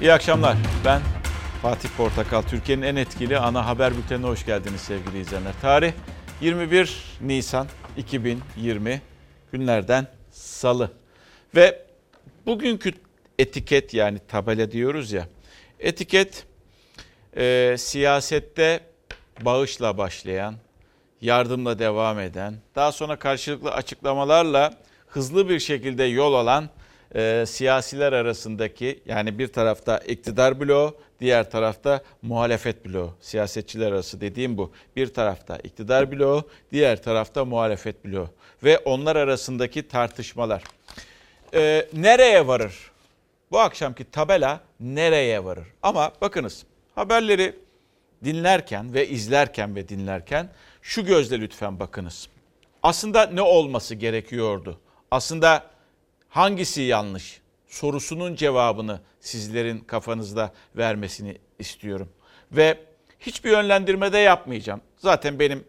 İyi akşamlar. Ben Fatih Portakal. Türkiye'nin en etkili ana haber bültenine hoş geldiniz sevgili izleyenler. Tarih 21 Nisan 2020 günlerden salı. Ve bugünkü etiket yani tabela diyoruz ya. Etiket e, siyasette bağışla başlayan, yardımla devam eden, daha sonra karşılıklı açıklamalarla hızlı bir şekilde yol alan e, siyasiler arasındaki yani bir tarafta iktidar bloğu, diğer tarafta muhalefet bloğu. Siyasetçiler arası dediğim bu. Bir tarafta iktidar bloğu, diğer tarafta muhalefet bloğu ve onlar arasındaki tartışmalar. E, nereye varır? Bu akşamki tabela nereye varır? Ama bakınız haberleri dinlerken ve izlerken ve dinlerken şu gözle lütfen bakınız. Aslında ne olması gerekiyordu? Aslında hangisi yanlış sorusunun cevabını sizlerin kafanızda vermesini istiyorum. Ve hiçbir yönlendirme de yapmayacağım. Zaten benim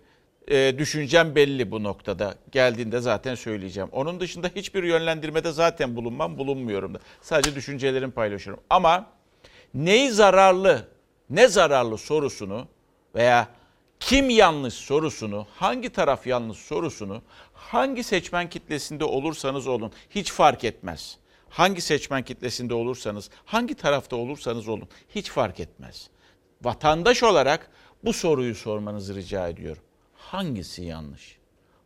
e, düşüncem belli bu noktada. Geldiğinde zaten söyleyeceğim. Onun dışında hiçbir yönlendirmede zaten bulunmam, bulunmuyorum da. Sadece düşüncelerimi paylaşıyorum. Ama neyi zararlı, ne zararlı sorusunu veya kim yanlış sorusunu, hangi taraf yanlış sorusunu hangi seçmen kitlesinde olursanız olun hiç fark etmez. Hangi seçmen kitlesinde olursanız, hangi tarafta olursanız olun hiç fark etmez. Vatandaş olarak bu soruyu sormanızı rica ediyorum. Hangisi yanlış?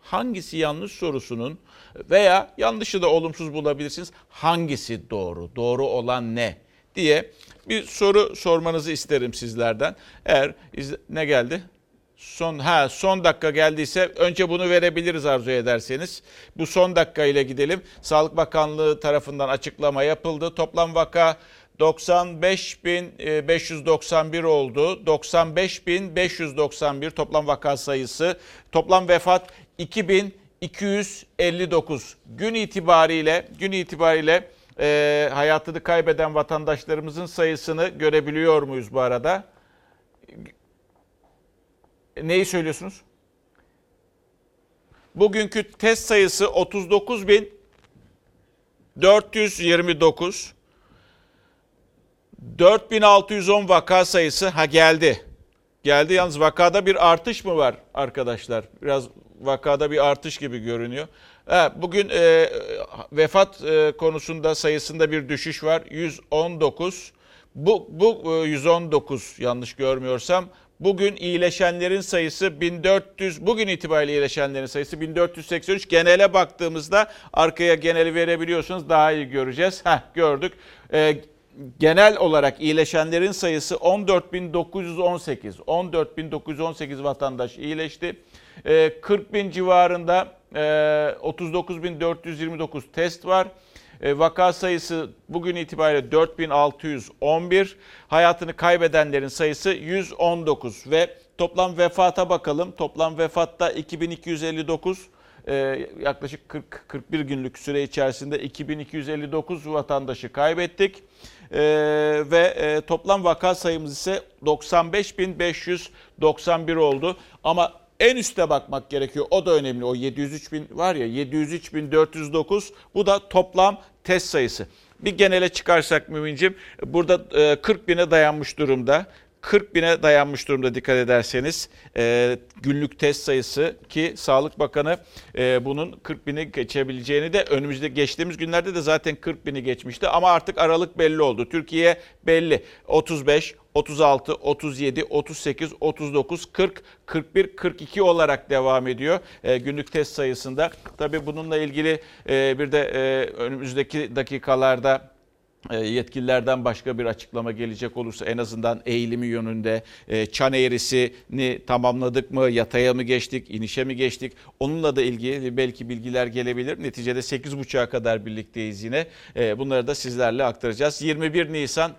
Hangisi yanlış sorusunun veya yanlışı da olumsuz bulabilirsiniz. Hangisi doğru? Doğru olan ne? diye bir soru sormanızı isterim sizlerden. Eğer ne geldi? Son ha son dakika geldiyse önce bunu verebiliriz arzu ederseniz. Bu son dakika ile gidelim. Sağlık Bakanlığı tarafından açıklama yapıldı. Toplam vaka 95.591 oldu. 95.591 toplam vaka sayısı. Toplam vefat 2259. Gün itibariyle gün itibariyle e, hayatını kaybeden vatandaşlarımızın sayısını görebiliyor muyuz bu arada? Neyi söylüyorsunuz? Bugünkü test sayısı 39.429. 4610 vaka sayısı ha geldi. Geldi yalnız vakada bir artış mı var arkadaşlar? Biraz vakada bir artış gibi görünüyor. Ha, bugün e, vefat e, konusunda sayısında bir düşüş var. 119. Bu, bu e, 119 yanlış görmüyorsam. Bugün iyileşenlerin sayısı 1400, bugün itibariyle iyileşenlerin sayısı 1483. Genele baktığımızda arkaya geneli verebiliyorsunuz daha iyi göreceğiz. Heh gördük. Ee, genel olarak iyileşenlerin sayısı 14.918. 14.918 vatandaş iyileşti. Ee, 40 bin civarında e, 39.429 test var. E, vaka sayısı bugün itibariyle 4611. Hayatını kaybedenlerin sayısı 119 ve toplam vefata bakalım. Toplam vefatta 2259 e, yaklaşık 40-41 günlük süre içerisinde 2259 vatandaşı kaybettik. Ee, ve e, toplam vaka sayımız ise 95.591 oldu. Ama en üste bakmak gerekiyor. O da önemli. O 703 bin var ya 703 bin 409 bu da toplam test sayısı. Bir genele çıkarsak Mümincim burada 40 e, bine dayanmış durumda. 40 bine dayanmış durumda dikkat ederseniz e, günlük test sayısı ki Sağlık Bakanı e, bunun 40 bini geçebileceğini de önümüzde geçtiğimiz günlerde de zaten 40 bini geçmişti ama artık aralık belli oldu. Türkiye belli 35, 36, 37, 38, 39, 40, 41, 42 olarak devam ediyor e, günlük test sayısında. Tabii bununla ilgili e, bir de e, önümüzdeki dakikalarda yetkililerden başka bir açıklama gelecek olursa en azından eğilimi yönünde e, çan eğrisini tamamladık mı, yataya mı geçtik, inişe mi geçtik onunla da ilgili belki bilgiler gelebilir. Neticede 8.30'a kadar birlikteyiz yine. E, bunları da sizlerle aktaracağız. 21 Nisan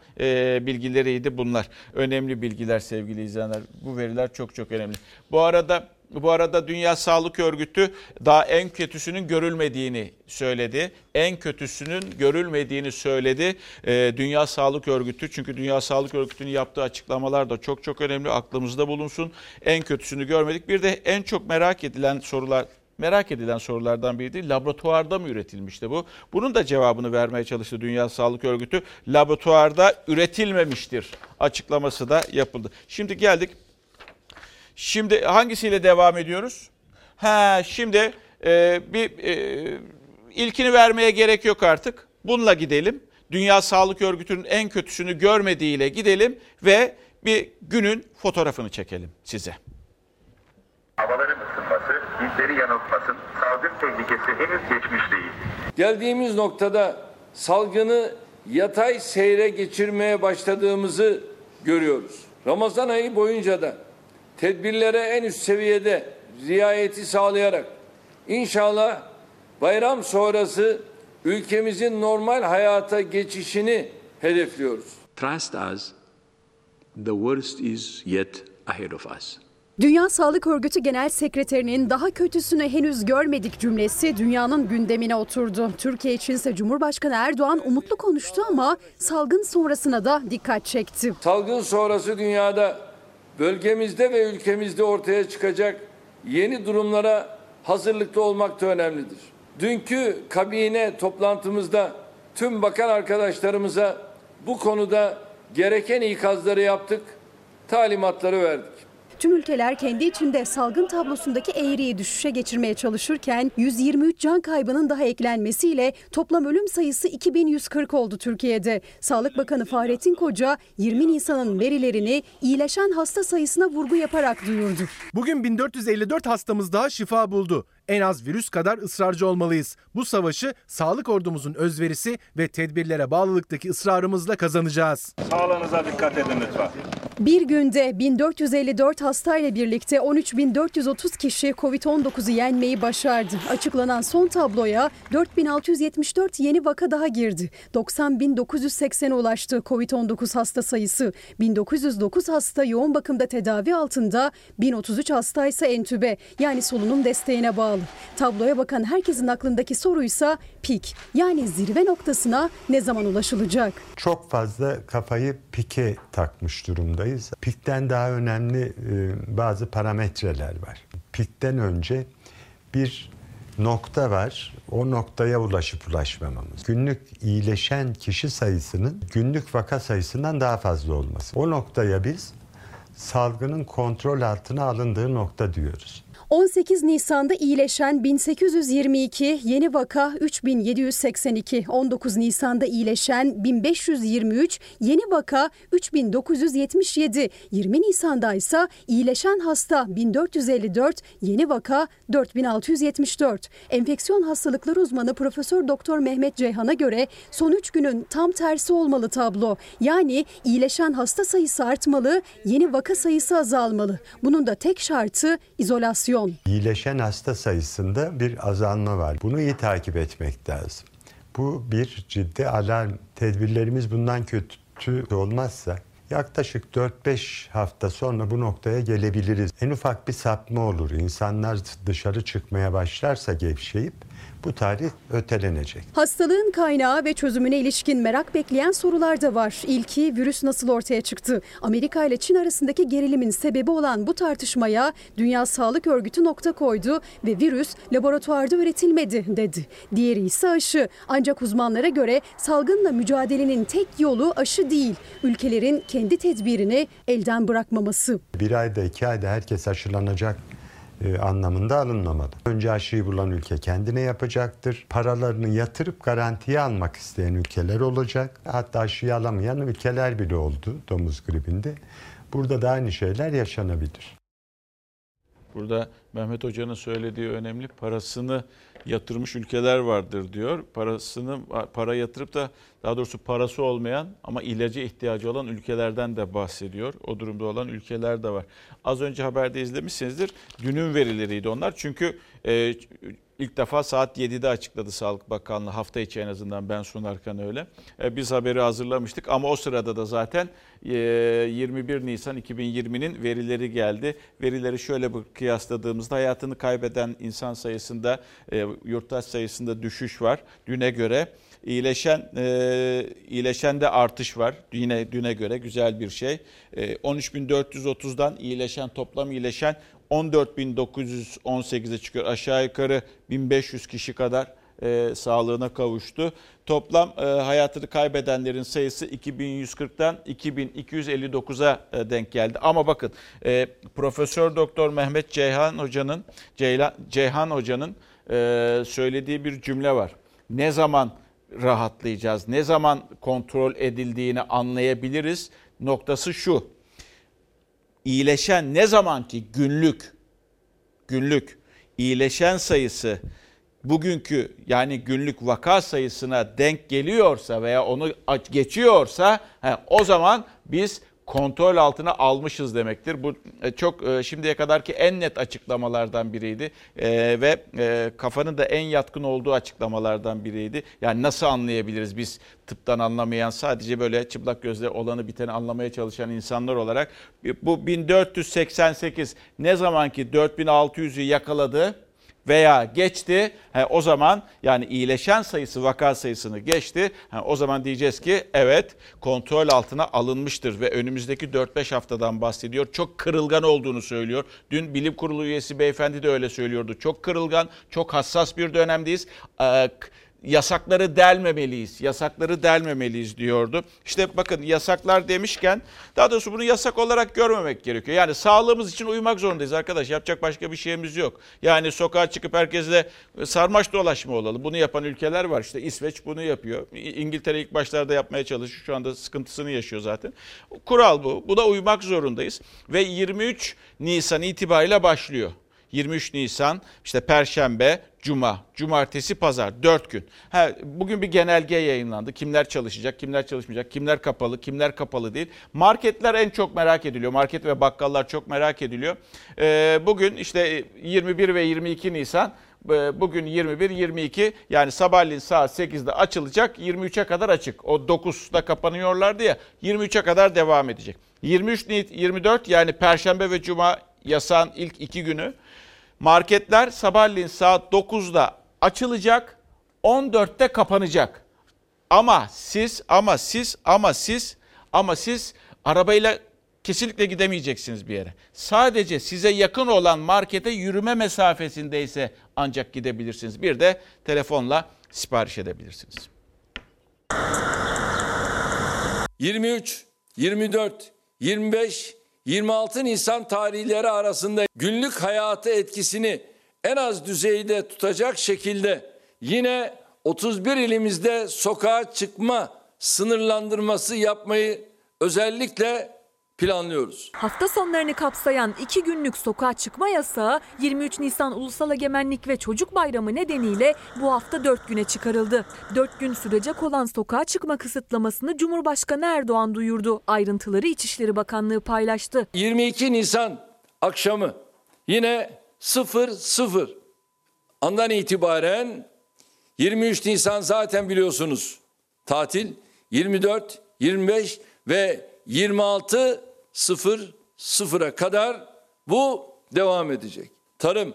bilgileriydi bunlar. Önemli bilgiler sevgili izleyenler. Bu veriler çok çok önemli. Bu arada bu arada Dünya Sağlık Örgütü daha en kötüsünün görülmediğini söyledi. En kötüsünün görülmediğini söyledi ee, Dünya Sağlık Örgütü. Çünkü Dünya Sağlık Örgütü'nün yaptığı açıklamalar da çok çok önemli. Aklımızda bulunsun. En kötüsünü görmedik. Bir de en çok merak edilen sorular merak edilen sorulardan biriydi. Laboratuvarda mı üretilmişti bu? Bunun da cevabını vermeye çalıştı Dünya Sağlık Örgütü. Laboratuvarda üretilmemiştir açıklaması da yapıldı. Şimdi geldik. Şimdi hangisiyle devam ediyoruz? Ha şimdi e, bir e, ilkini vermeye gerek yok artık. Bununla gidelim. Dünya Sağlık Örgütü'nün en kötüsünü görmediğiyle gidelim ve bir günün fotoğrafını çekelim size. Havaların ısınması bizleri yanıltmasın. Salgın tehlikesi henüz geçmiş değil. Geldiğimiz noktada salgını yatay seyre geçirmeye başladığımızı görüyoruz. Ramazan ayı boyunca da tedbirlere en üst seviyede riayeti sağlayarak inşallah bayram sonrası ülkemizin normal hayata geçişini hedefliyoruz. Trust us, the worst is yet ahead of us. Dünya Sağlık Örgütü Genel Sekreterinin daha kötüsünü henüz görmedik cümlesi dünyanın gündemine oturdu. Türkiye içinse Cumhurbaşkanı Erdoğan umutlu konuştu ama salgın sonrasına da dikkat çekti. Salgın sonrası dünyada bölgemizde ve ülkemizde ortaya çıkacak yeni durumlara hazırlıklı olmak da önemlidir. Dünkü kabine toplantımızda tüm bakan arkadaşlarımıza bu konuda gereken ikazları yaptık, talimatları verdik. Tüm ülkeler kendi içinde salgın tablosundaki eğriyi düşüşe geçirmeye çalışırken 123 can kaybının daha eklenmesiyle toplam ölüm sayısı 2140 oldu Türkiye'de. Sağlık Bakanı Fahrettin Koca 20 Nisan'ın verilerini iyileşen hasta sayısına vurgu yaparak duyurdu. Bugün 1454 hastamız daha şifa buldu. En az virüs kadar ısrarcı olmalıyız. Bu savaşı sağlık ordumuzun özverisi ve tedbirlere bağlılıktaki ısrarımızla kazanacağız. Sağlığınıza dikkat edin lütfen. Bir günde 1454 hastayla birlikte 13.430 kişi Covid-19'u yenmeyi başardı. Açıklanan son tabloya 4674 yeni vaka daha girdi. 90.980'e ulaştı Covid-19 hasta sayısı. 1909 hasta yoğun bakımda tedavi altında, 1033 hasta ise entübe yani solunum desteğine bağlı. Tabloya bakan herkesin aklındaki soruysa pik yani zirve noktasına ne zaman ulaşılacak? Çok fazla kafayı pike takmış durumdayız. Pikten daha önemli e, bazı parametreler var. Pikten önce bir nokta var. O noktaya ulaşıp ulaşmamamız. Günlük iyileşen kişi sayısının günlük vaka sayısından daha fazla olması. O noktaya biz salgının kontrol altına alındığı nokta diyoruz. 18 Nisan'da iyileşen 1822, yeni vaka 3782. 19 Nisan'da iyileşen 1523, yeni vaka 3977. 20 Nisan'da ise iyileşen hasta 1454, yeni vaka 4674. Enfeksiyon hastalıkları uzmanı Profesör Doktor Mehmet Ceyhan'a göre son 3 günün tam tersi olmalı tablo. Yani iyileşen hasta sayısı artmalı, yeni vaka sayısı azalmalı. Bunun da tek şartı izolasyon. İyileşen hasta sayısında bir azalma var. Bunu iyi takip etmek lazım. Bu bir ciddi alarm. Tedbirlerimiz bundan kötü olmazsa yaklaşık 4-5 hafta sonra bu noktaya gelebiliriz. En ufak bir sapma olur. İnsanlar dışarı çıkmaya başlarsa gevşeyip bu tarih ötelenecek. Hastalığın kaynağı ve çözümüne ilişkin merak bekleyen sorular da var. İlki virüs nasıl ortaya çıktı? Amerika ile Çin arasındaki gerilimin sebebi olan bu tartışmaya Dünya Sağlık Örgütü nokta koydu ve virüs laboratuvarda üretilmedi dedi. Diğeri ise aşı. Ancak uzmanlara göre salgınla mücadelenin tek yolu aşı değil. Ülkelerin kendi tedbirini elden bırakmaması. Bir ayda iki ayda herkes aşılanacak e, anlamında alınmamalı. Önce aşıyı bulan ülke kendine yapacaktır. Paralarını yatırıp garantiye almak isteyen ülkeler olacak. Hatta aşıyı alamayan ülkeler bile oldu domuz gribinde. Burada da aynı şeyler yaşanabilir. Burada Mehmet Hoca'nın söylediği önemli. Parasını yatırmış ülkeler vardır diyor. Parasını para yatırıp da daha doğrusu parası olmayan ama ilaca ihtiyacı olan ülkelerden de bahsediyor. O durumda olan ülkeler de var. Az önce haberde izlemişsinizdir. Dünün verileriydi onlar. Çünkü e, ilk defa saat 7'de açıkladı Sağlık Bakanlığı hafta içi en azından ben sunarken öyle. E, biz haberi hazırlamıştık ama o sırada da zaten e, 21 Nisan 2020'nin verileri geldi. Verileri şöyle bir kıyasladığımızda hayatını kaybeden insan sayısında, e, yurttaş sayısında düşüş var düne göre. İyileşen e, iyileşende artış var. Yine düne göre güzel bir şey. E, 13.430'dan iyileşen toplam iyileşen 14.918'e çıkıyor. Aşağı yukarı 1500 kişi kadar e, sağlığına kavuştu. Toplam e, hayatını kaybedenlerin sayısı 2140'tan 2259'a e, denk geldi. Ama bakın e, Profesör Doktor Mehmet Ceyhan Hoca'nın Ceylan, Ceyhan Hoca'nın e, söylediği bir cümle var. Ne zaman rahatlayacağız? Ne zaman kontrol edildiğini anlayabiliriz? Noktası şu. İyileşen ne zaman ki günlük günlük iyileşen sayısı bugünkü yani günlük vaka sayısına denk geliyorsa veya onu geçiyorsa he, o zaman biz kontrol altına almışız demektir. Bu e, çok e, şimdiye kadarki en net açıklamalardan biriydi e, ve kafanın da en yatkın olduğu açıklamalardan biriydi. Yani nasıl anlayabiliriz biz tıptan anlamayan sadece böyle çıplak gözle olanı biteni anlamaya çalışan insanlar olarak bu 1488 ne zamanki 4600'ü yakaladı veya geçti. He, o zaman yani iyileşen sayısı vaka sayısını geçti. He, o zaman diyeceğiz ki evet kontrol altına alınmıştır ve önümüzdeki 4-5 haftadan bahsediyor. Çok kırılgan olduğunu söylüyor. Dün bilim kurulu üyesi beyefendi de öyle söylüyordu. Çok kırılgan, çok hassas bir dönemdeyiz. Ee, yasakları delmemeliyiz, yasakları delmemeliyiz diyordu. İşte bakın yasaklar demişken daha doğrusu bunu yasak olarak görmemek gerekiyor. Yani sağlığımız için uyumak zorundayız arkadaş. Yapacak başka bir şeyimiz yok. Yani sokağa çıkıp herkesle sarmaş dolaşma olalım. Bunu yapan ülkeler var. İşte İsveç bunu yapıyor. İngiltere ilk başlarda yapmaya çalışıyor. Şu anda sıkıntısını yaşıyor zaten. Kural bu. Buna uymak zorundayız. Ve 23 Nisan itibariyle başlıyor. 23 Nisan işte Perşembe, Cuma, Cumartesi, Pazar 4 gün. Ha, bugün bir genelge yayınlandı. Kimler çalışacak, kimler çalışmayacak, kimler kapalı, kimler kapalı değil. Marketler en çok merak ediliyor. Market ve bakkallar çok merak ediliyor. Ee, bugün işte 21 ve 22 Nisan e, bugün 21, 22 yani sabahleyin saat 8'de açılacak 23'e kadar açık. O 9'da kapanıyorlardı ya 23'e kadar devam edecek. 23, 24 yani Perşembe ve Cuma yasağın ilk iki günü Marketler sabahleyin saat 9'da açılacak, 14'te kapanacak. Ama siz, ama siz, ama siz, ama siz arabayla kesinlikle gidemeyeceksiniz bir yere. Sadece size yakın olan markete yürüme mesafesindeyse ancak gidebilirsiniz. Bir de telefonla sipariş edebilirsiniz. 23, 24, 25, 26 Nisan tarihleri arasında günlük hayatı etkisini en az düzeyde tutacak şekilde yine 31 ilimizde sokağa çıkma sınırlandırması yapmayı özellikle planlıyoruz. Hafta sonlarını kapsayan iki günlük sokağa çıkma yasağı 23 Nisan Ulusal Egemenlik ve Çocuk Bayramı nedeniyle bu hafta 4 güne çıkarıldı. 4 gün sürecek olan sokağa çıkma kısıtlamasını Cumhurbaşkanı Erdoğan duyurdu. Ayrıntıları İçişleri Bakanlığı paylaştı. 22 Nisan akşamı yine 00 andan itibaren 23 Nisan zaten biliyorsunuz tatil 24, 25 ve 26 0 sıfıra kadar bu devam edecek. Tarım,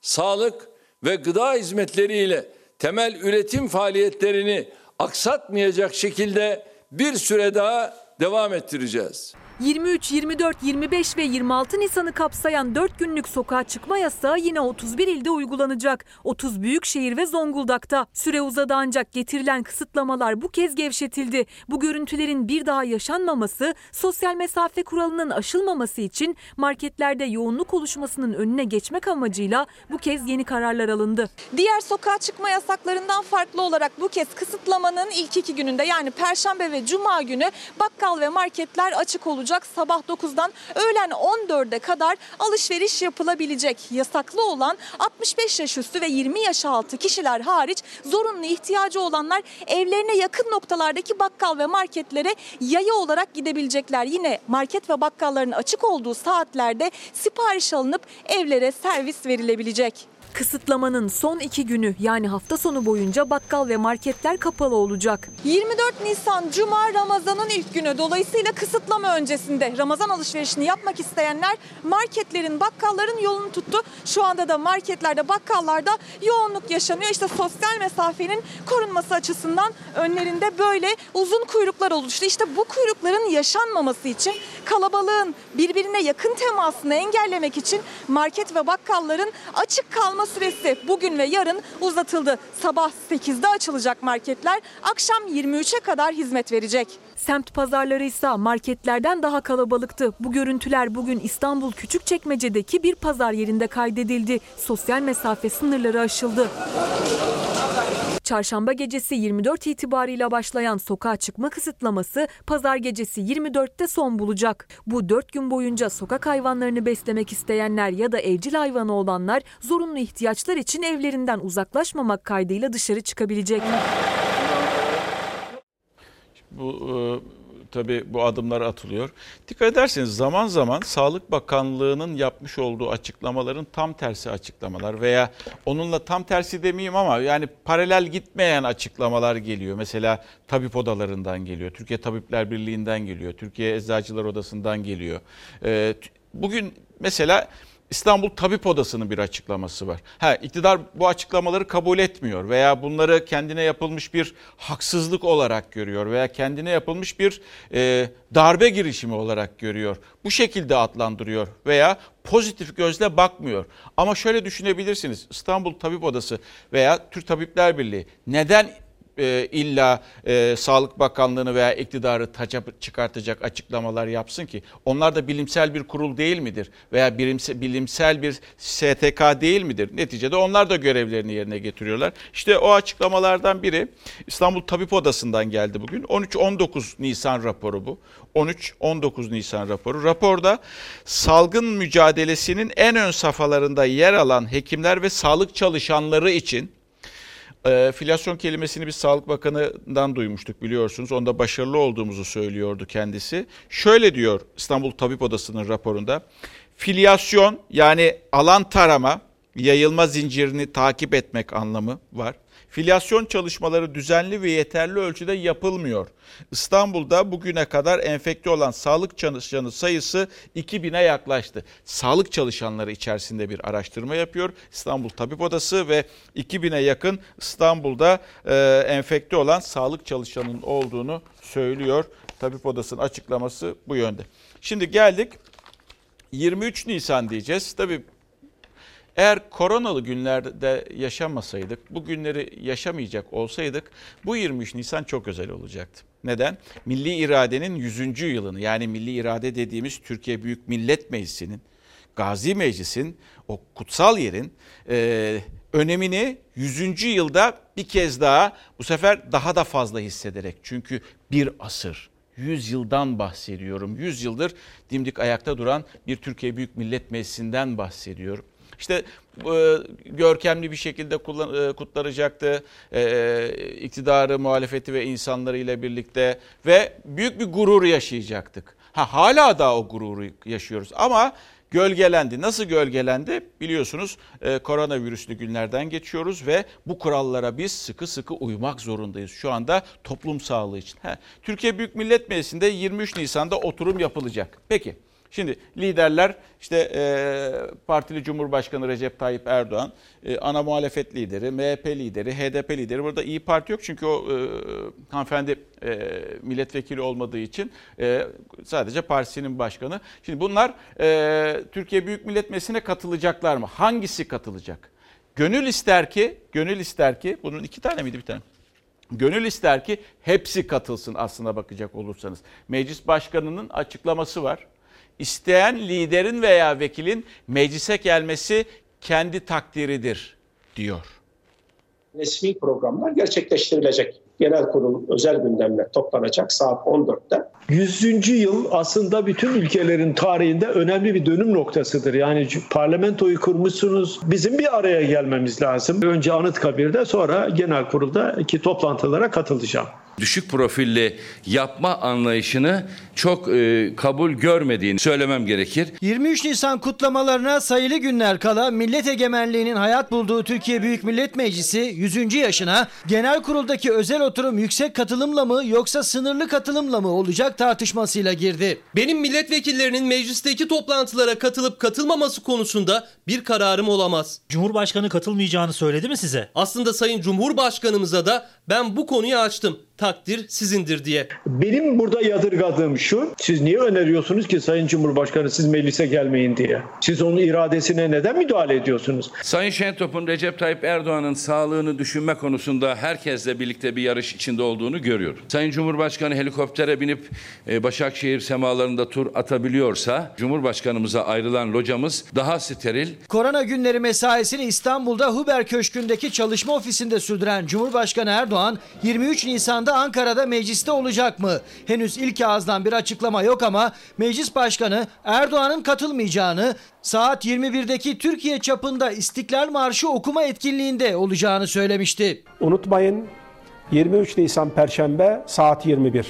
sağlık ve gıda hizmetleriyle temel üretim faaliyetlerini aksatmayacak şekilde bir süre daha devam ettireceğiz. 23, 24, 25 ve 26 Nisan'ı kapsayan 4 günlük sokağa çıkma yasağı yine 31 ilde uygulanacak. 30 büyük şehir ve Zonguldak'ta. Süre uzadı ancak getirilen kısıtlamalar bu kez gevşetildi. Bu görüntülerin bir daha yaşanmaması, sosyal mesafe kuralının aşılmaması için marketlerde yoğunluk oluşmasının önüne geçmek amacıyla bu kez yeni kararlar alındı. Diğer sokağa çıkma yasaklarından farklı olarak bu kez kısıtlamanın ilk iki gününde yani Perşembe ve Cuma günü bakkal ve marketler açık olacak olacak. Sabah 9'dan öğlen 14'e kadar alışveriş yapılabilecek. Yasaklı olan 65 yaş üstü ve 20 yaş altı kişiler hariç zorunlu ihtiyacı olanlar evlerine yakın noktalardaki bakkal ve marketlere yaya olarak gidebilecekler. Yine market ve bakkalların açık olduğu saatlerde sipariş alınıp evlere servis verilebilecek. Kısıtlamanın son iki günü yani hafta sonu boyunca bakkal ve marketler kapalı olacak. 24 Nisan Cuma Ramazan'ın ilk günü dolayısıyla kısıtlama öncesinde Ramazan alışverişini yapmak isteyenler marketlerin bakkalların yolunu tuttu. Şu anda da marketlerde bakkallarda yoğunluk yaşanıyor. İşte sosyal mesafenin korunması açısından önlerinde böyle uzun kuyruklar oluştu. İşte bu kuyrukların yaşanmaması için Kalabalığın birbirine yakın temasını engellemek için market ve bakkalların açık kalma süresi bugün ve yarın uzatıldı. Sabah 8'de açılacak marketler akşam 23'e kadar hizmet verecek. Semt pazarları ise marketlerden daha kalabalıktı. Bu görüntüler bugün İstanbul Küçükçekmece'deki bir pazar yerinde kaydedildi. Sosyal mesafe sınırları aşıldı. Çarşamba gecesi 24 itibarıyla başlayan sokağa çıkma kısıtlaması pazar gecesi 24'te son bulacak. Bu 4 gün boyunca sokak hayvanlarını beslemek isteyenler ya da evcil hayvanı olanlar zorunlu ihtiyaçlar için evlerinden uzaklaşmamak kaydıyla dışarı çıkabilecek. Bu e, tabii bu adımlar atılıyor. Dikkat ederseniz zaman zaman Sağlık Bakanlığı'nın yapmış olduğu açıklamaların tam tersi açıklamalar veya onunla tam tersi demeyeyim ama yani paralel gitmeyen açıklamalar geliyor. Mesela tabip odalarından geliyor, Türkiye Tabipler Birliği'nden geliyor, Türkiye Eczacılar Odası'ndan geliyor. E, bugün mesela İstanbul Tabip Odası'nın bir açıklaması var. Ha, iktidar bu açıklamaları kabul etmiyor veya bunları kendine yapılmış bir haksızlık olarak görüyor veya kendine yapılmış bir e, darbe girişimi olarak görüyor. Bu şekilde adlandırıyor veya pozitif gözle bakmıyor. Ama şöyle düşünebilirsiniz İstanbul Tabip Odası veya Türk Tabipler Birliği neden e, illa e, Sağlık Bakanlığı'nı veya iktidarı taca çıkartacak açıklamalar yapsın ki? Onlar da bilimsel bir kurul değil midir? Veya bilimsel, bilimsel bir STK değil midir? Neticede onlar da görevlerini yerine getiriyorlar. İşte o açıklamalardan biri İstanbul Tabip Odası'ndan geldi bugün. 13-19 Nisan raporu bu. 13-19 Nisan raporu. Raporda salgın mücadelesinin en ön safhalarında yer alan hekimler ve sağlık çalışanları için e, filyasyon kelimesini biz Sağlık Bakanı'ndan duymuştuk biliyorsunuz. Onda başarılı olduğumuzu söylüyordu kendisi. Şöyle diyor İstanbul Tabip Odası'nın raporunda. Filyasyon yani alan tarama, yayılma zincirini takip etmek anlamı var. Filyasyon çalışmaları düzenli ve yeterli ölçüde yapılmıyor. İstanbul'da bugüne kadar enfekte olan sağlık çalışanı sayısı 2000'e yaklaştı. Sağlık çalışanları içerisinde bir araştırma yapıyor İstanbul Tabip Odası ve 2000'e yakın İstanbul'da e, enfekte olan sağlık çalışanının olduğunu söylüyor. Tabip Odası'nın açıklaması bu yönde. Şimdi geldik 23 Nisan diyeceğiz. Tabii eğer koronalı günlerde yaşamasaydık, bu günleri yaşamayacak olsaydık bu 23 Nisan çok özel olacaktı. Neden? Milli iradenin 100. yılını yani milli irade dediğimiz Türkiye Büyük Millet Meclisi'nin, Gazi Meclis'in o kutsal yerin e, önemini 100. yılda bir kez daha bu sefer daha da fazla hissederek. Çünkü bir asır, 100 yıldan bahsediyorum. 100 yıldır dimdik ayakta duran bir Türkiye Büyük Millet Meclisi'nden bahsediyorum. İşte e, görkemli bir şekilde kullan, e, kutlanacaktı. E, iktidarı, muhalefeti ve insanları ile birlikte ve büyük bir gurur yaşayacaktık. Ha hala da o gururu yaşıyoruz ama gölgelendi. Nasıl gölgelendi? Biliyorsunuz e, koronavirüslü günlerden geçiyoruz ve bu kurallara biz sıkı sıkı uymak zorundayız. Şu anda toplum sağlığı için. Ha, Türkiye Büyük Millet Meclisi'nde 23 Nisan'da oturum yapılacak. Peki Şimdi liderler işte e, partili Cumhurbaşkanı Recep Tayyip Erdoğan, e, ana muhalefet lideri, MHP lideri, HDP lideri. Burada İyi Parti yok çünkü o e, hanımefendi e, milletvekili olmadığı için e, sadece partisinin başkanı. Şimdi bunlar e, Türkiye Büyük Millet Meclisi'ne katılacaklar mı? Hangisi katılacak? Gönül ister ki, gönül ister ki, bunun iki tane miydi bir tane? Gönül ister ki hepsi katılsın aslına bakacak olursanız. Meclis başkanının açıklaması var isteyen liderin veya vekilin meclise gelmesi kendi takdiridir diyor. Resmi programlar gerçekleştirilecek. Genel kurul özel gündemle toplanacak saat 14'te. 100. yıl aslında bütün ülkelerin tarihinde önemli bir dönüm noktasıdır. Yani parlamentoyu kurmuşsunuz. Bizim bir araya gelmemiz lazım. Önce Anıtkabir'de sonra genel kuruldaki toplantılara katılacağım düşük profilli yapma anlayışını çok e, kabul görmediğini söylemem gerekir. 23 Nisan kutlamalarına sayılı günler kala millet egemenliğinin hayat bulduğu Türkiye Büyük Millet Meclisi 100. yaşına genel kuruldaki özel oturum yüksek katılımla mı yoksa sınırlı katılımla mı olacak tartışmasıyla girdi. Benim milletvekillerinin meclisteki toplantılara katılıp katılmaması konusunda bir kararım olamaz. Cumhurbaşkanı katılmayacağını söyledi mi size? Aslında Sayın Cumhurbaşkanımıza da ben bu konuyu açtım takdir sizindir diye. Benim burada yadırgadığım şu. Siz niye öneriyorsunuz ki Sayın Cumhurbaşkanı siz meclise gelmeyin diye? Siz onun iradesine neden müdahale ediyorsunuz? Sayın Şentop'un Recep Tayyip Erdoğan'ın sağlığını düşünme konusunda herkesle birlikte bir yarış içinde olduğunu görüyorum. Sayın Cumhurbaşkanı helikoptere binip e, Başakşehir semalarında tur atabiliyorsa Cumhurbaşkanımıza ayrılan locamız daha steril. Korona günleri mesaisini İstanbul'da Huber Köşkü'ndeki çalışma ofisinde sürdüren Cumhurbaşkanı Erdoğan 23 Nisan'da Ankara'da mecliste olacak mı? Henüz ilk ağızdan bir açıklama yok ama meclis başkanı Erdoğan'ın katılmayacağını, saat 21'deki Türkiye çapında İstiklal Marşı okuma etkinliğinde olacağını söylemişti. Unutmayın 23 Nisan Perşembe saat 21.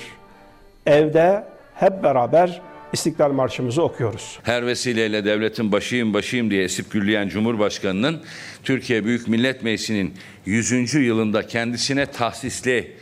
Evde hep beraber İstiklal Marşımızı okuyoruz. Her vesileyle devletin başıyım başıyım diye esip gürleyen Cumhurbaşkanı'nın Türkiye Büyük Millet Meclisi'nin 100. yılında kendisine tahsisli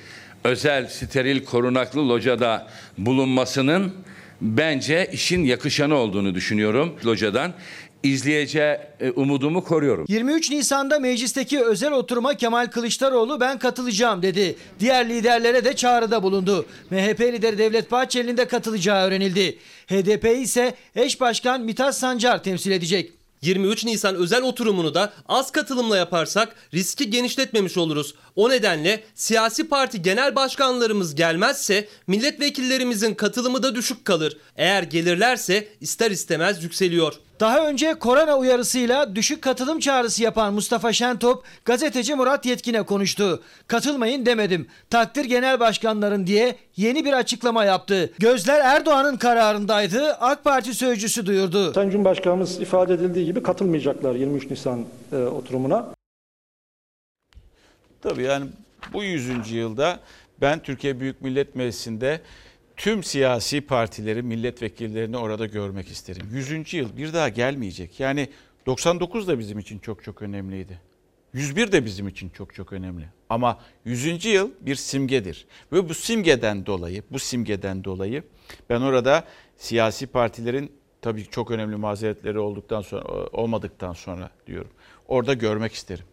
özel steril korunaklı locada bulunmasının bence işin yakışanı olduğunu düşünüyorum locadan izleyeceği e, umudumu koruyorum. 23 Nisan'da meclisteki özel oturuma Kemal Kılıçdaroğlu ben katılacağım dedi. Diğer liderlere de çağrıda bulundu. MHP lideri Devlet Bahçeli'nin de katılacağı öğrenildi. HDP ise eş başkan Mithat Sancar temsil edecek. 23 Nisan özel oturumunu da az katılımla yaparsak riski genişletmemiş oluruz. O nedenle siyasi parti genel başkanlarımız gelmezse milletvekillerimizin katılımı da düşük kalır. Eğer gelirlerse ister istemez yükseliyor. Daha önce korona uyarısıyla düşük katılım çağrısı yapan Mustafa Şentop gazeteci Murat Yetkin'e konuştu. Katılmayın demedim. Takdir genel başkanların diye yeni bir açıklama yaptı. Gözler Erdoğan'ın kararındaydı. AK Parti sözcüsü duyurdu. Sayın Cumhurbaşkanımız ifade edildiği gibi katılmayacaklar 23 Nisan e, oturumuna. Tabii yani bu 100. yılda ben Türkiye Büyük Millet Meclisi'nde tüm siyasi partileri, milletvekillerini orada görmek isterim. 100. yıl bir daha gelmeyecek. Yani 99 da bizim için çok çok önemliydi. 101 de bizim için çok çok önemli. Ama 100. yıl bir simgedir. Ve bu simgeden dolayı, bu simgeden dolayı ben orada siyasi partilerin tabii çok önemli mazeretleri olduktan sonra olmadıktan sonra diyorum. Orada görmek isterim.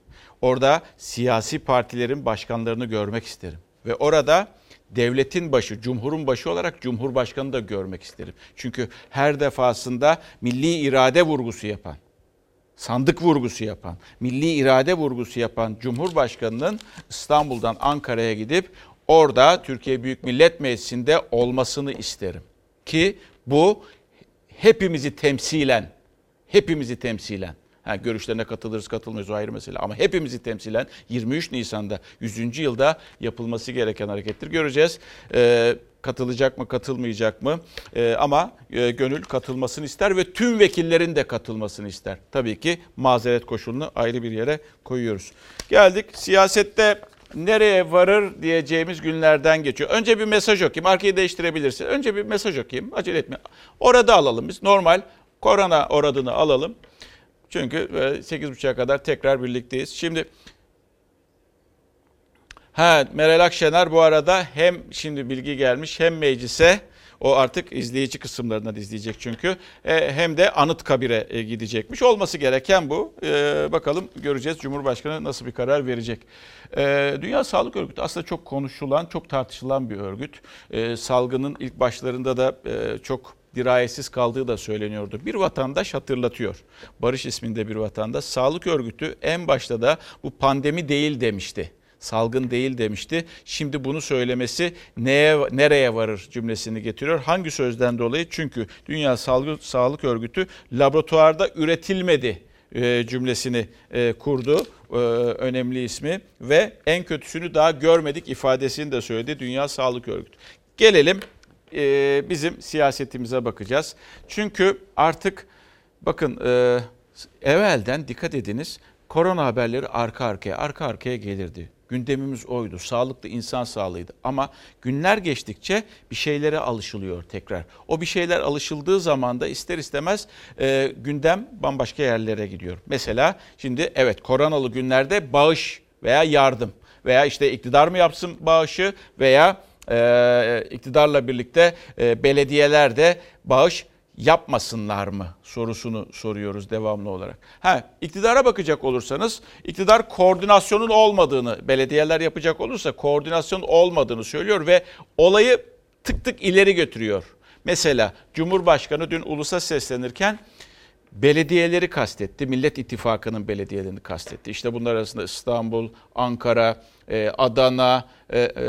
Orada siyasi partilerin başkanlarını görmek isterim. Ve orada devletin başı, cumhurun başı olarak cumhurbaşkanı da görmek isterim. Çünkü her defasında milli irade vurgusu yapan, sandık vurgusu yapan, milli irade vurgusu yapan Cumhurbaşkanı'nın İstanbul'dan Ankara'ya gidip orada Türkiye Büyük Millet Meclisi'nde olmasını isterim. Ki bu hepimizi temsilen, hepimizi temsilen Ha, görüşlerine katılırız katılmayız o ayrı mesele. Ama hepimizi temsilen 23 Nisan'da 100. yılda yapılması gereken harekettir. Göreceğiz. Ee, katılacak mı katılmayacak mı ee, ama e, gönül katılmasını ister ve tüm vekillerin de katılmasını ister. Tabii ki mazeret koşulunu ayrı bir yere koyuyoruz. Geldik siyasette nereye varır diyeceğimiz günlerden geçiyor. Önce bir mesaj okuyayım. Arkayı değiştirebilirsin. Önce bir mesaj okuyayım. Acele etme. Orada alalım biz. Normal korona oradını alalım. Çünkü 8.30'a kadar tekrar birlikteyiz. Şimdi ha Meral Akşener bu arada hem şimdi bilgi gelmiş hem meclise o artık izleyici kısımlarından izleyecek çünkü. E, hem de Anıtkabir'e e, gidecekmiş. Olması gereken bu. E, bakalım göreceğiz Cumhurbaşkanı nasıl bir karar verecek. Dünya Sağlık Örgütü aslında çok konuşulan, çok tartışılan bir örgüt. Salgının ilk başlarında da çok dirayetsiz kaldığı da söyleniyordu. Bir vatandaş hatırlatıyor. Barış isminde bir vatandaş. Sağlık örgütü en başta da bu pandemi değil demişti salgın değil demişti. Şimdi bunu söylemesi neye nereye varır cümlesini getiriyor. Hangi sözden dolayı? Çünkü Dünya Sağlık, Sağlık Örgütü laboratuvarda üretilmedi e, cümlesini e, kurdu. E, önemli ismi ve en kötüsünü daha görmedik ifadesini de söyledi Dünya Sağlık Örgütü. Gelelim bizim siyasetimize bakacağız. Çünkü artık bakın evvelden dikkat ediniz korona haberleri arka arkaya arka arkaya gelirdi. Gündemimiz oydu. Sağlıklı insan sağlığıydı. Ama günler geçtikçe bir şeylere alışılıyor tekrar. O bir şeyler alışıldığı zaman da ister istemez e, gündem bambaşka yerlere gidiyor. Mesela şimdi evet koronalı günlerde bağış veya yardım veya işte iktidar mı yapsın bağışı veya e, iktidarla birlikte e, belediyeler de bağış yapmasınlar mı sorusunu soruyoruz devamlı olarak. Ha, iktidara bakacak olursanız iktidar koordinasyonun olmadığını belediyeler yapacak olursa koordinasyon olmadığını söylüyor ve olayı tık tık ileri götürüyor. Mesela Cumhurbaşkanı dün ulusa seslenirken belediyeleri kastetti. Millet İttifakı'nın belediyelerini kastetti. İşte bunlar arasında İstanbul, Ankara, e, Adana, e, e,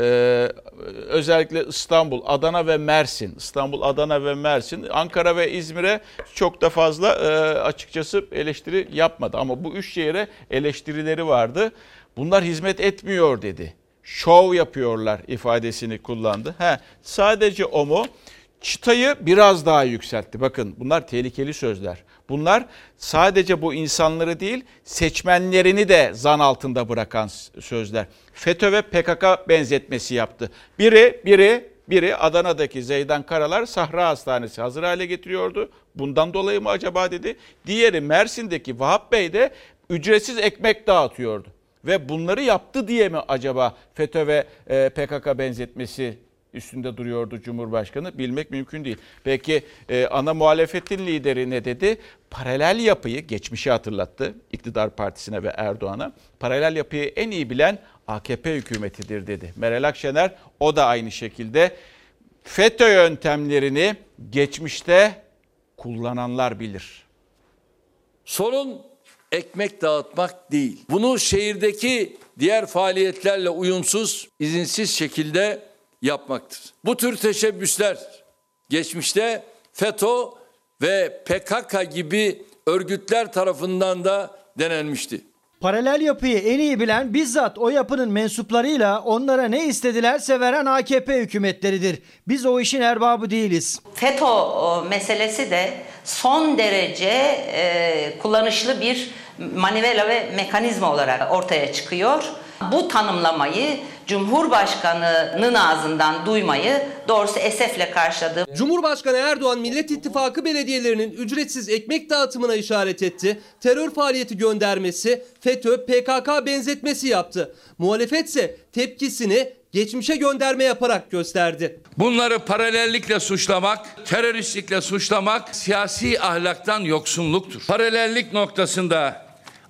özellikle İstanbul, Adana ve Mersin. İstanbul, Adana ve Mersin. Ankara ve İzmir'e çok da fazla açıkçası eleştiri yapmadı. Ama bu üç şehire eleştirileri vardı. Bunlar hizmet etmiyor dedi. Şov yapıyorlar ifadesini kullandı. He, sadece o mu? çıtayı biraz daha yükseltti. Bakın bunlar tehlikeli sözler. Bunlar sadece bu insanları değil seçmenlerini de zan altında bırakan sözler. FETÖ ve PKK benzetmesi yaptı. Biri biri biri Adana'daki Zeydan Karalar Sahra Hastanesi hazır hale getiriyordu. Bundan dolayı mı acaba dedi. Diğeri Mersin'deki Vahap Bey de ücretsiz ekmek dağıtıyordu. Ve bunları yaptı diye mi acaba FETÖ ve e, PKK benzetmesi üstünde duruyordu Cumhurbaşkanı bilmek mümkün değil. Peki e, ana muhalefetin lideri ne dedi? Paralel yapıyı geçmişi hatırlattı iktidar partisine ve Erdoğan'a. Paralel yapıyı en iyi bilen AKP hükümetidir dedi. Meral Akşener o da aynı şekilde FETÖ yöntemlerini geçmişte kullananlar bilir. Sorun ekmek dağıtmak değil. Bunu şehirdeki diğer faaliyetlerle uyumsuz, izinsiz şekilde yapmaktır. Bu tür teşebbüsler geçmişte FETÖ ve PKK gibi örgütler tarafından da denenmişti. Paralel yapıyı en iyi bilen bizzat o yapının mensuplarıyla onlara ne istedilerse veren AKP hükümetleridir. Biz o işin erbabı değiliz. FETÖ meselesi de son derece e, kullanışlı bir manivela ve mekanizma olarak ortaya çıkıyor. Bu tanımlamayı Cumhurbaşkanı'nın ağzından duymayı doğrusu esefle karşıladı. Cumhurbaşkanı Erdoğan Millet İttifakı belediyelerinin ücretsiz ekmek dağıtımına işaret etti. Terör faaliyeti göndermesi, FETÖ, PKK benzetmesi yaptı. Muhalefetse tepkisini geçmişe gönderme yaparak gösterdi. Bunları paralellikle suçlamak, teröristlikle suçlamak siyasi ahlaktan yoksunluktur. Paralellik noktasında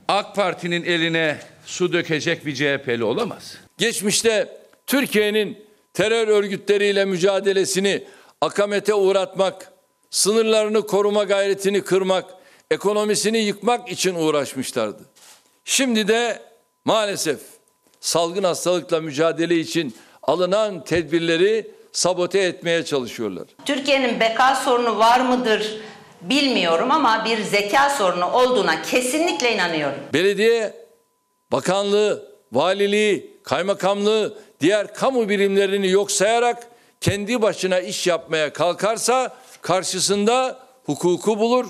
AK Parti'nin eline su dökecek bir CHP'li olamaz. Geçmişte Türkiye'nin terör örgütleriyle mücadelesini akamete uğratmak, sınırlarını koruma gayretini kırmak, ekonomisini yıkmak için uğraşmışlardı. Şimdi de maalesef salgın hastalıkla mücadele için alınan tedbirleri sabote etmeye çalışıyorlar. Türkiye'nin beka sorunu var mıdır bilmiyorum ama bir zeka sorunu olduğuna kesinlikle inanıyorum. Belediye, bakanlığı, valiliği, kaymakamlığı, diğer kamu birimlerini yok sayarak kendi başına iş yapmaya kalkarsa karşısında hukuku bulur,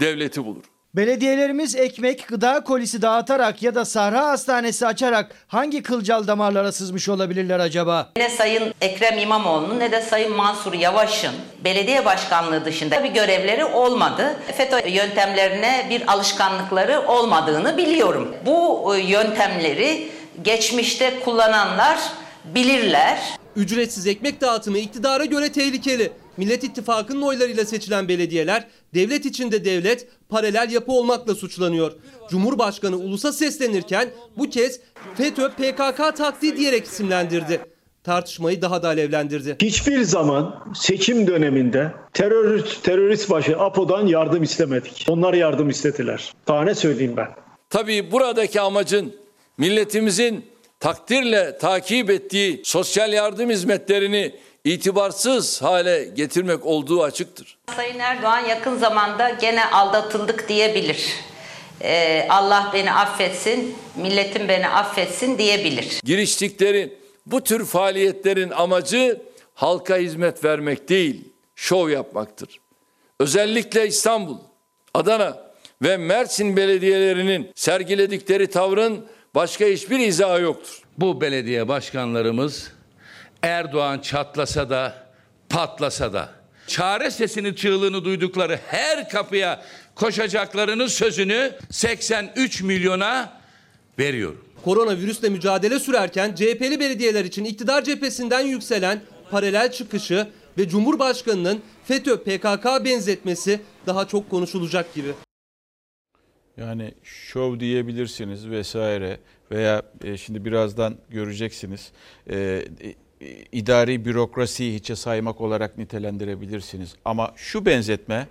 devleti bulur. Belediyelerimiz ekmek, gıda kolisi dağıtarak ya da Sahra Hastanesi açarak hangi kılcal damarlara sızmış olabilirler acaba? Ne Sayın Ekrem İmamoğlu'nun ne de Sayın Mansur Yavaş'ın belediye başkanlığı dışında bir görevleri olmadı. FETÖ yöntemlerine bir alışkanlıkları olmadığını biliyorum. Bu yöntemleri geçmişte kullananlar bilirler. Ücretsiz ekmek dağıtımı iktidara göre tehlikeli. Millet İttifakı'nın oylarıyla seçilen belediyeler devlet içinde devlet paralel yapı olmakla suçlanıyor. Cumhurbaşkanı ulusa seslenirken bu kez FETÖ PKK taktiği diyerek isimlendirdi. Tartışmayı daha da alevlendirdi. Hiçbir zaman seçim döneminde terörist, terörist başı APO'dan yardım istemedik. Onlar yardım istediler. Daha ne söyleyeyim ben? Tabii buradaki amacın milletimizin takdirle takip ettiği sosyal yardım hizmetlerini itibarsız hale getirmek olduğu açıktır. Sayın Erdoğan yakın zamanda gene aldatıldık diyebilir. Ee, Allah beni affetsin, milletim beni affetsin diyebilir. Giriştikleri bu tür faaliyetlerin amacı halka hizmet vermek değil, şov yapmaktır. Özellikle İstanbul, Adana ve Mersin belediyelerinin sergiledikleri tavrın başka hiçbir izahı yoktur. Bu belediye başkanlarımız Erdoğan çatlasa da patlasa da çare sesini çığlığını duydukları her kapıya koşacaklarının sözünü 83 milyona veriyorum. Koronavirüsle mücadele sürerken CHP'li belediyeler için iktidar cephesinden yükselen paralel çıkışı ve Cumhurbaşkanı'nın FETÖ PKK benzetmesi daha çok konuşulacak gibi. Yani şov diyebilirsiniz vesaire veya e, şimdi birazdan göreceksiniz e, idari bürokrasiyi hiçe saymak olarak nitelendirebilirsiniz. Ama şu benzetme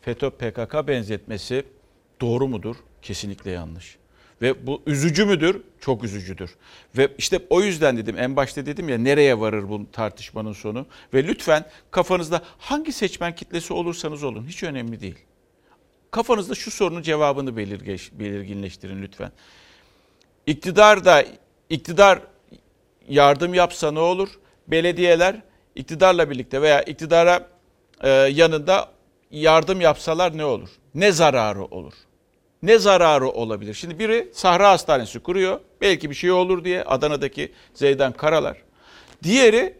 FETÖ PKK benzetmesi doğru mudur? Kesinlikle yanlış. Ve bu üzücü müdür? Çok üzücüdür. Ve işte o yüzden dedim en başta dedim ya nereye varır bu tartışmanın sonu? Ve lütfen kafanızda hangi seçmen kitlesi olursanız olun hiç önemli değil. Kafanızda şu sorunun cevabını belirginleştirin lütfen. İktidar da iktidar yardım yapsa ne olur? Belediyeler iktidarla birlikte veya iktidara e, yanında yardım yapsalar ne olur? Ne zararı olur? Ne zararı olabilir? Şimdi biri Sahra Hastanesi kuruyor. Belki bir şey olur diye Adana'daki Zeydan Karalar. Diğeri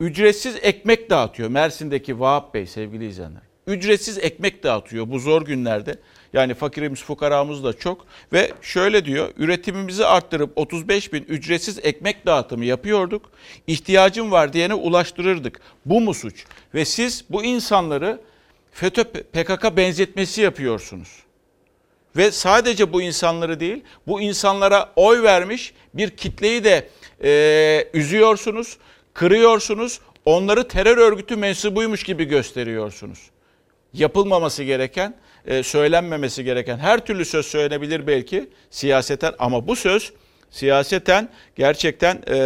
ücretsiz ekmek dağıtıyor. Mersin'deki Vahap Bey sevgili izleyenler. Ücretsiz ekmek dağıtıyor bu zor günlerde. Yani fakirimiz fukaramız da çok. Ve şöyle diyor üretimimizi arttırıp 35 bin ücretsiz ekmek dağıtımı yapıyorduk. İhtiyacım var diyene ulaştırırdık. Bu mu suç? Ve siz bu insanları FETÖ PKK benzetmesi yapıyorsunuz. Ve sadece bu insanları değil, bu insanlara oy vermiş bir kitleyi de e, üzüyorsunuz, kırıyorsunuz, onları terör örgütü mensubuymuş gibi gösteriyorsunuz. Yapılmaması gereken, e, söylenmemesi gereken her türlü söz söylenebilir belki siyaseten ama bu söz siyaseten gerçekten e,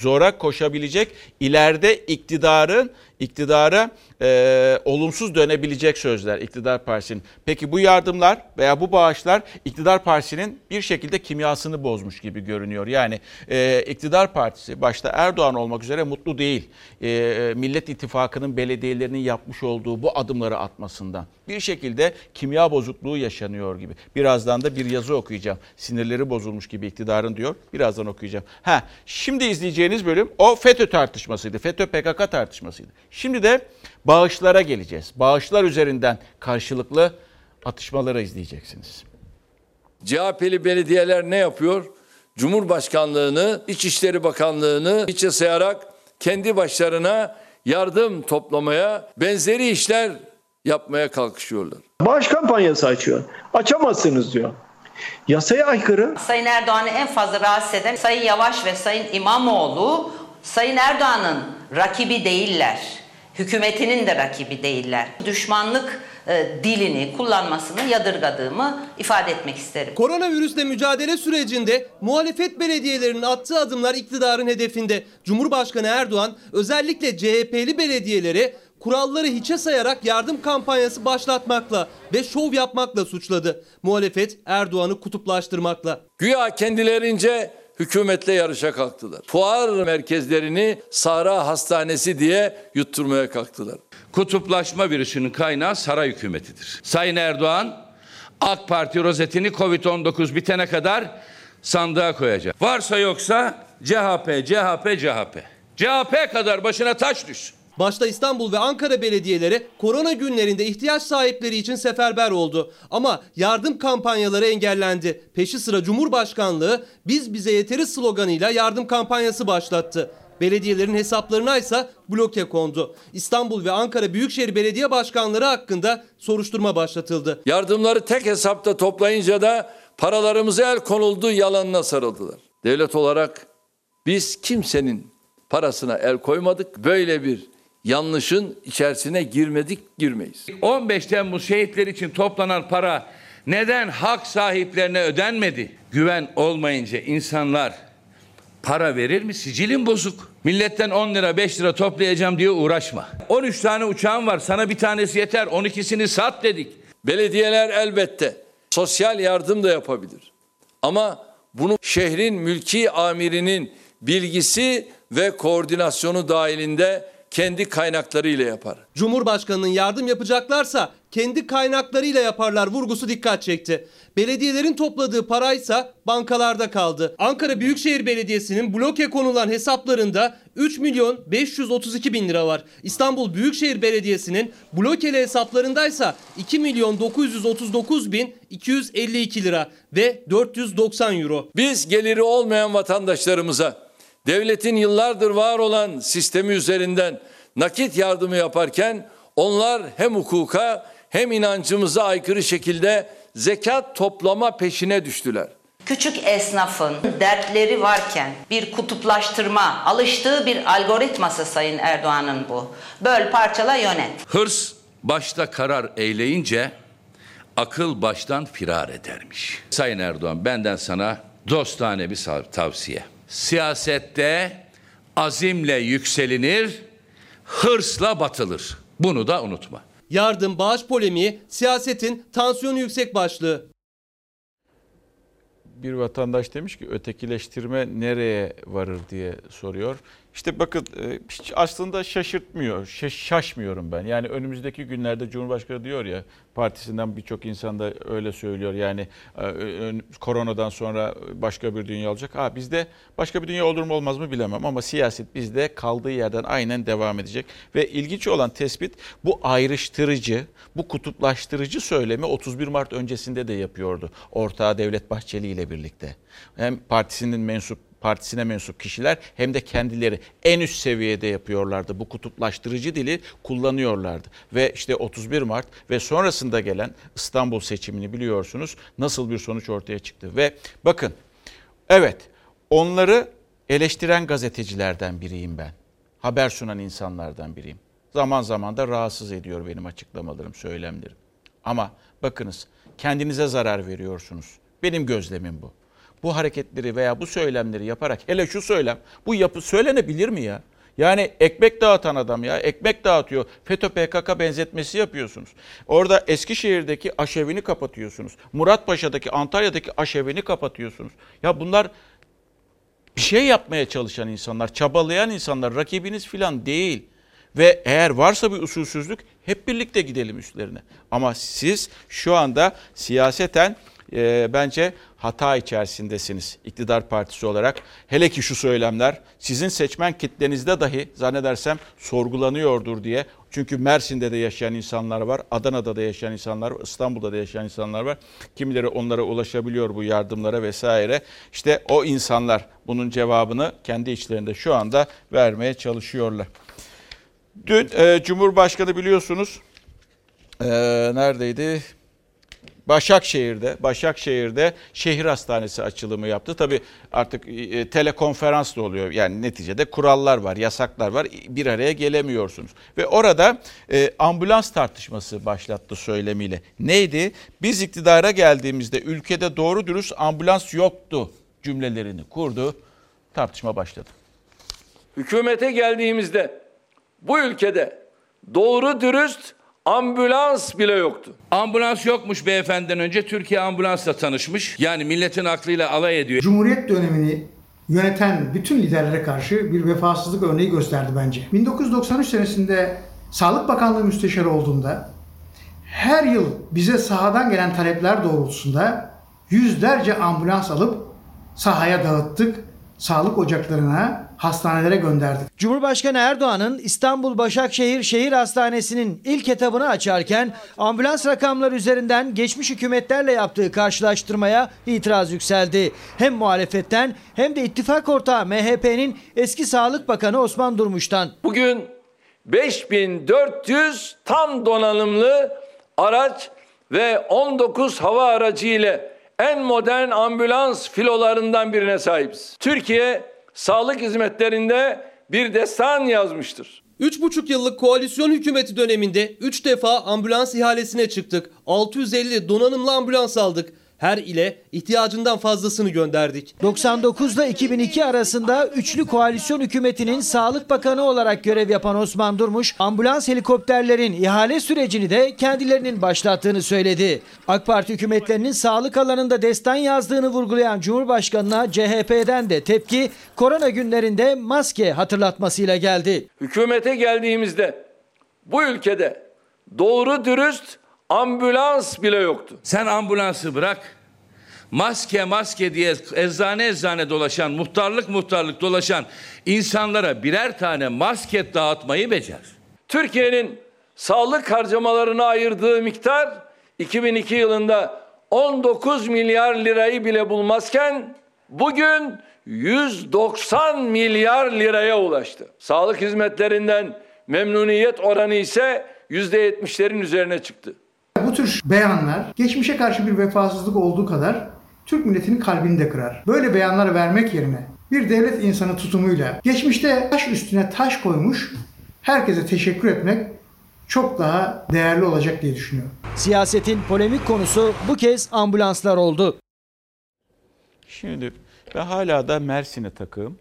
zora koşabilecek ileride iktidarın iktidara e, olumsuz dönebilecek sözler iktidar partisinin. Peki bu yardımlar veya bu bağışlar iktidar partisinin bir şekilde kimyasını bozmuş gibi görünüyor. Yani e, iktidar partisi başta Erdoğan olmak üzere mutlu değil. E, Millet İttifakı'nın belediyelerinin yapmış olduğu bu adımları atmasından. Bir şekilde kimya bozukluğu yaşanıyor gibi. Birazdan da bir yazı okuyacağım. Sinirleri bozulmuş gibi iktidarın diyor. Birazdan okuyacağım. Ha, şimdi izleyeceğiniz bölüm o FETÖ tartışmasıydı. FETÖ PKK tartışmasıydı. Şimdi de bağışlara geleceğiz. Bağışlar üzerinden karşılıklı atışmaları izleyeceksiniz. CHP'li belediyeler ne yapıyor? Cumhurbaşkanlığını, İçişleri Bakanlığını içe sayarak kendi başlarına yardım toplamaya, benzeri işler yapmaya kalkışıyorlar. Bağış kampanyası açıyor. Açamazsınız diyor. Yasaya aykırı. Sayın Erdoğan'ı en fazla rahatsız eden Sayın Yavaş ve Sayın İmamoğlu Sayın Erdoğan'ın rakibi değiller. Hükümetinin de rakibi değiller. Düşmanlık e, dilini kullanmasını yadırgadığımı ifade etmek isterim. Koronavirüsle mücadele sürecinde muhalefet belediyelerinin attığı adımlar iktidarın hedefinde. Cumhurbaşkanı Erdoğan özellikle CHP'li belediyeleri kuralları hiçe sayarak yardım kampanyası başlatmakla ve şov yapmakla suçladı. Muhalefet Erdoğan'ı kutuplaştırmakla. Güya kendilerince hükümetle yarışa kalktılar. Fuar merkezlerini Sahra Hastanesi diye yutturmaya kalktılar. Kutuplaşma virüsünün kaynağı saray hükümetidir. Sayın Erdoğan AK Parti rozetini Covid-19 bitene kadar sandığa koyacak. Varsa yoksa CHP, CHP, CHP. CHP kadar başına taş düş. Başta İstanbul ve Ankara belediyeleri korona günlerinde ihtiyaç sahipleri için seferber oldu. Ama yardım kampanyaları engellendi. Peşi sıra Cumhurbaşkanlığı biz bize yeteriz sloganıyla yardım kampanyası başlattı. Belediyelerin hesaplarına ise bloke kondu. İstanbul ve Ankara Büyükşehir Belediye Başkanları hakkında soruşturma başlatıldı. Yardımları tek hesapta toplayınca da paralarımıza el konuldu yalanına sarıldılar. Devlet olarak biz kimsenin parasına el koymadık. Böyle bir yanlışın içerisine girmedik, girmeyiz. 15 Temmuz şehitler için toplanan para neden hak sahiplerine ödenmedi? Güven olmayınca insanlar para verir mi? Sicilin bozuk. Milletten 10 lira 5 lira toplayacağım diye uğraşma. 13 tane uçağım var sana bir tanesi yeter 12'sini sat dedik. Belediyeler elbette sosyal yardım da yapabilir. Ama bunu şehrin mülki amirinin bilgisi ve koordinasyonu dahilinde kendi kaynaklarıyla yapar. Cumhurbaşkanının yardım yapacaklarsa kendi kaynaklarıyla yaparlar vurgusu dikkat çekti. Belediyelerin topladığı paraysa bankalarda kaldı. Ankara Büyükşehir Belediyesi'nin bloke konulan hesaplarında 3 milyon 532 bin lira var. İstanbul Büyükşehir Belediyesi'nin blokeli hesaplarındaysa 2 milyon 939 bin 252 lira ve 490 euro. Biz geliri olmayan vatandaşlarımıza Devletin yıllardır var olan sistemi üzerinden nakit yardımı yaparken onlar hem hukuka hem inancımıza aykırı şekilde zekat toplama peşine düştüler. Küçük esnafın dertleri varken bir kutuplaştırma, alıştığı bir algoritması Sayın Erdoğan'ın bu. Böl, parçala, yönet. Hırs başta karar eyleyince akıl baştan firar edermiş. Sayın Erdoğan benden sana dostane bir tavsiye. Siyasette azimle yükselinir, hırsla batılır. Bunu da unutma. Yardım bağış polemiği siyasetin tansiyonu yüksek başlığı. Bir vatandaş demiş ki ötekileştirme nereye varır diye soruyor. İşte bakın e, hiç aslında şaşırtmıyor, şaşmıyorum ben. Yani önümüzdeki günlerde Cumhurbaşkanı diyor ya partisinden birçok insan da öyle söylüyor. Yani e, koronadan sonra başka bir dünya olacak. Ha bizde başka bir dünya olur mu olmaz mı bilemem ama siyaset bizde kaldığı yerden aynen devam edecek. Ve ilginç olan tespit bu ayrıştırıcı, bu kutuplaştırıcı söylemi 31 Mart öncesinde de yapıyordu. Ortağı Devlet Bahçeli ile birlikte. Hem partisinin mensup partisine mensup kişiler hem de kendileri en üst seviyede yapıyorlardı. Bu kutuplaştırıcı dili kullanıyorlardı. Ve işte 31 Mart ve sonrasında gelen İstanbul seçimini biliyorsunuz nasıl bir sonuç ortaya çıktı. Ve bakın evet onları eleştiren gazetecilerden biriyim ben. Haber sunan insanlardan biriyim. Zaman zaman da rahatsız ediyor benim açıklamalarım, söylemlerim. Ama bakınız kendinize zarar veriyorsunuz. Benim gözlemim bu bu hareketleri veya bu söylemleri yaparak hele şu söylem bu yapı söylenebilir mi ya? Yani ekmek dağıtan adam ya ekmek dağıtıyor. FETÖ PKK benzetmesi yapıyorsunuz. Orada Eskişehir'deki aşevini kapatıyorsunuz. Muratpaşa'daki Antalya'daki aşevini kapatıyorsunuz. Ya bunlar bir şey yapmaya çalışan insanlar, çabalayan insanlar, rakibiniz filan değil. Ve eğer varsa bir usulsüzlük hep birlikte gidelim üstlerine. Ama siz şu anda siyaseten e, bence hata içerisindesiniz iktidar partisi olarak. Hele ki şu söylemler sizin seçmen kitlenizde dahi zannedersem sorgulanıyordur diye. Çünkü Mersin'de de yaşayan insanlar var, Adana'da da yaşayan insanlar var, İstanbul'da da yaşayan insanlar var. Kimileri onlara ulaşabiliyor bu yardımlara vesaire. İşte o insanlar bunun cevabını kendi içlerinde şu anda vermeye çalışıyorlar. Dün e, Cumhurbaşkanı biliyorsunuz e, neredeydi? Başakşehir'de, Başakşehir'de şehir hastanesi açılımı yaptı. Tabii artık e, telekonferans da oluyor. Yani neticede kurallar var, yasaklar var. Bir araya gelemiyorsunuz. Ve orada e, ambulans tartışması başlattı söylemiyle. Neydi? Biz iktidara geldiğimizde ülkede doğru dürüst ambulans yoktu cümlelerini kurdu. Tartışma başladı. Hükümete geldiğimizde bu ülkede doğru dürüst Ambulans bile yoktu. Ambulans yokmuş beyefendiden önce Türkiye ambulansla tanışmış. Yani milletin aklıyla alay ediyor. Cumhuriyet dönemini yöneten bütün liderlere karşı bir vefasızlık örneği gösterdi bence. 1993 senesinde Sağlık Bakanlığı Müsteşarı olduğunda her yıl bize sahadan gelen talepler doğrultusunda yüzlerce ambulans alıp sahaya dağıttık. Sağlık ocaklarına hastanelere gönderdik. Cumhurbaşkanı Erdoğan'ın İstanbul Başakşehir Şehir Hastanesi'nin ilk etabını açarken ambulans rakamları üzerinden geçmiş hükümetlerle yaptığı karşılaştırmaya itiraz yükseldi. Hem muhalefetten hem de ittifak ortağı MHP'nin eski Sağlık Bakanı Osman Durmuş'tan. Bugün 5400 tam donanımlı araç ve 19 hava aracı ile en modern ambulans filolarından birine sahibiz. Türkiye sağlık hizmetlerinde bir destan yazmıştır. 3,5 yıllık koalisyon hükümeti döneminde 3 defa ambulans ihalesine çıktık. 650 donanımlı ambulans aldık her ile ihtiyacından fazlasını gönderdik. 99 ile 2002 arasında üçlü koalisyon hükümetinin Sağlık Bakanı olarak görev yapan Osman Durmuş, ambulans helikopterlerin ihale sürecini de kendilerinin başlattığını söyledi. AK Parti hükümetlerinin sağlık alanında destan yazdığını vurgulayan Cumhurbaşkanı'na CHP'den de tepki korona günlerinde maske hatırlatmasıyla geldi. Hükümete geldiğimizde bu ülkede doğru dürüst Ambulans bile yoktu. Sen ambulansı bırak. Maske maske diye eczane eczane dolaşan, muhtarlık muhtarlık dolaşan insanlara birer tane maske dağıtmayı becer. Türkiye'nin sağlık harcamalarına ayırdığı miktar 2002 yılında 19 milyar lirayı bile bulmazken bugün 190 milyar liraya ulaştı. Sağlık hizmetlerinden memnuniyet oranı ise %70'lerin üzerine çıktı. Bu tür beyanlar geçmişe karşı bir vefasızlık olduğu kadar Türk milletinin kalbini de kırar. Böyle beyanlar vermek yerine bir devlet insanı tutumuyla geçmişte taş üstüne taş koymuş herkese teşekkür etmek çok daha değerli olacak diye düşünüyorum. Siyasetin polemik konusu bu kez ambulanslar oldu. Şimdi ben hala da Mersin'e takığım.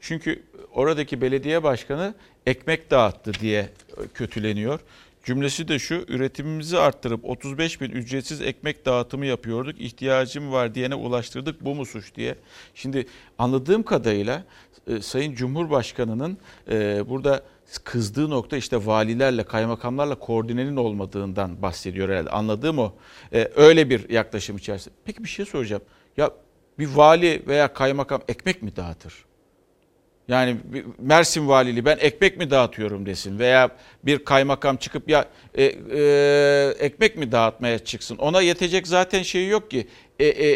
Çünkü oradaki belediye başkanı ekmek dağıttı diye kötüleniyor. Cümlesi de şu, üretimimizi arttırıp 35 bin ücretsiz ekmek dağıtımı yapıyorduk. İhtiyacım var diyene ulaştırdık bu mu suç diye. Şimdi anladığım kadarıyla e, Sayın Cumhurbaşkanı'nın e, burada kızdığı nokta işte valilerle, kaymakamlarla koordinenin olmadığından bahsediyor herhalde. Anladığım o. E, öyle bir yaklaşım içerisinde. Peki bir şey soracağım. Ya bir vali veya kaymakam ekmek mi dağıtır? Yani Mersin valiliği ben ekmek mi dağıtıyorum desin veya bir kaymakam çıkıp ya e, e, ekmek mi dağıtmaya çıksın. Ona yetecek zaten şey yok ki. E, e,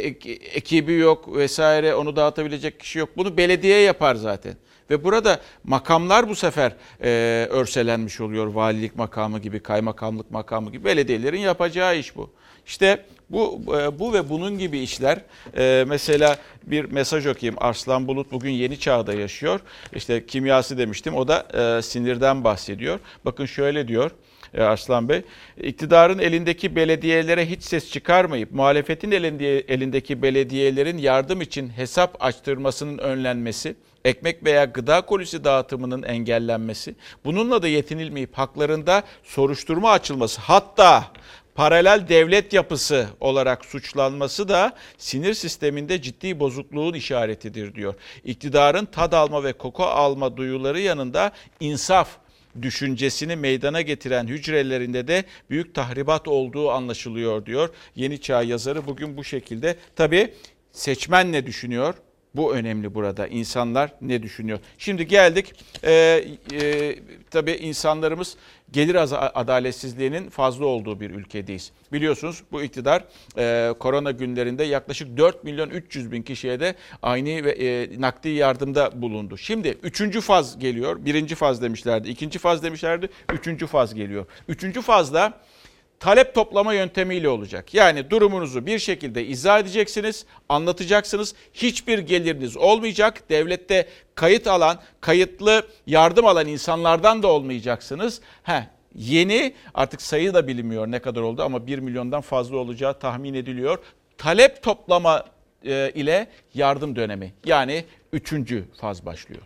ekibi yok vesaire onu dağıtabilecek kişi yok. Bunu belediye yapar zaten. Ve burada makamlar bu sefer e, örselenmiş oluyor. Valilik makamı gibi, kaymakamlık makamı gibi belediyelerin yapacağı iş bu. İşte bu e, bu ve bunun gibi işler e, mesela bir mesaj okuyayım. Arslan Bulut bugün yeni çağda yaşıyor. İşte kimyası demiştim. O da e, sinirden bahsediyor. Bakın şöyle diyor. Arslan Bey, iktidarın elindeki belediyelere hiç ses çıkarmayıp muhalefetin elindeki belediyelerin yardım için hesap açtırmasının önlenmesi, ekmek veya gıda kolisi dağıtımının engellenmesi, bununla da yetinilmeyip haklarında soruşturma açılması, hatta paralel devlet yapısı olarak suçlanması da sinir sisteminde ciddi bozukluğun işaretidir diyor. İktidarın tad alma ve koku alma duyuları yanında insaf düşüncesini meydana getiren hücrelerinde de büyük tahribat olduğu anlaşılıyor diyor. Yeni Çağ yazarı bugün bu şekilde. Tabii seçmen ne düşünüyor? Bu önemli burada. İnsanlar ne düşünüyor? Şimdi geldik. Ee, e, tabii insanlarımız gelir adaletsizliğinin fazla olduğu bir ülkedeyiz. Biliyorsunuz bu iktidar e, korona günlerinde yaklaşık 4 milyon 300 bin kişiye de aynı ve e, nakdi yardımda bulundu. Şimdi üçüncü faz geliyor. Birinci faz demişlerdi, ikinci faz demişlerdi, üçüncü faz geliyor. Üçüncü fazda talep toplama yöntemiyle olacak. Yani durumunuzu bir şekilde izah edeceksiniz, anlatacaksınız. Hiçbir geliriniz olmayacak. Devlette kayıt alan, kayıtlı yardım alan insanlardan da olmayacaksınız. Heh, yeni artık sayı da bilinmiyor ne kadar oldu ama 1 milyondan fazla olacağı tahmin ediliyor. Talep toplama e, ile yardım dönemi yani üçüncü faz başlıyor.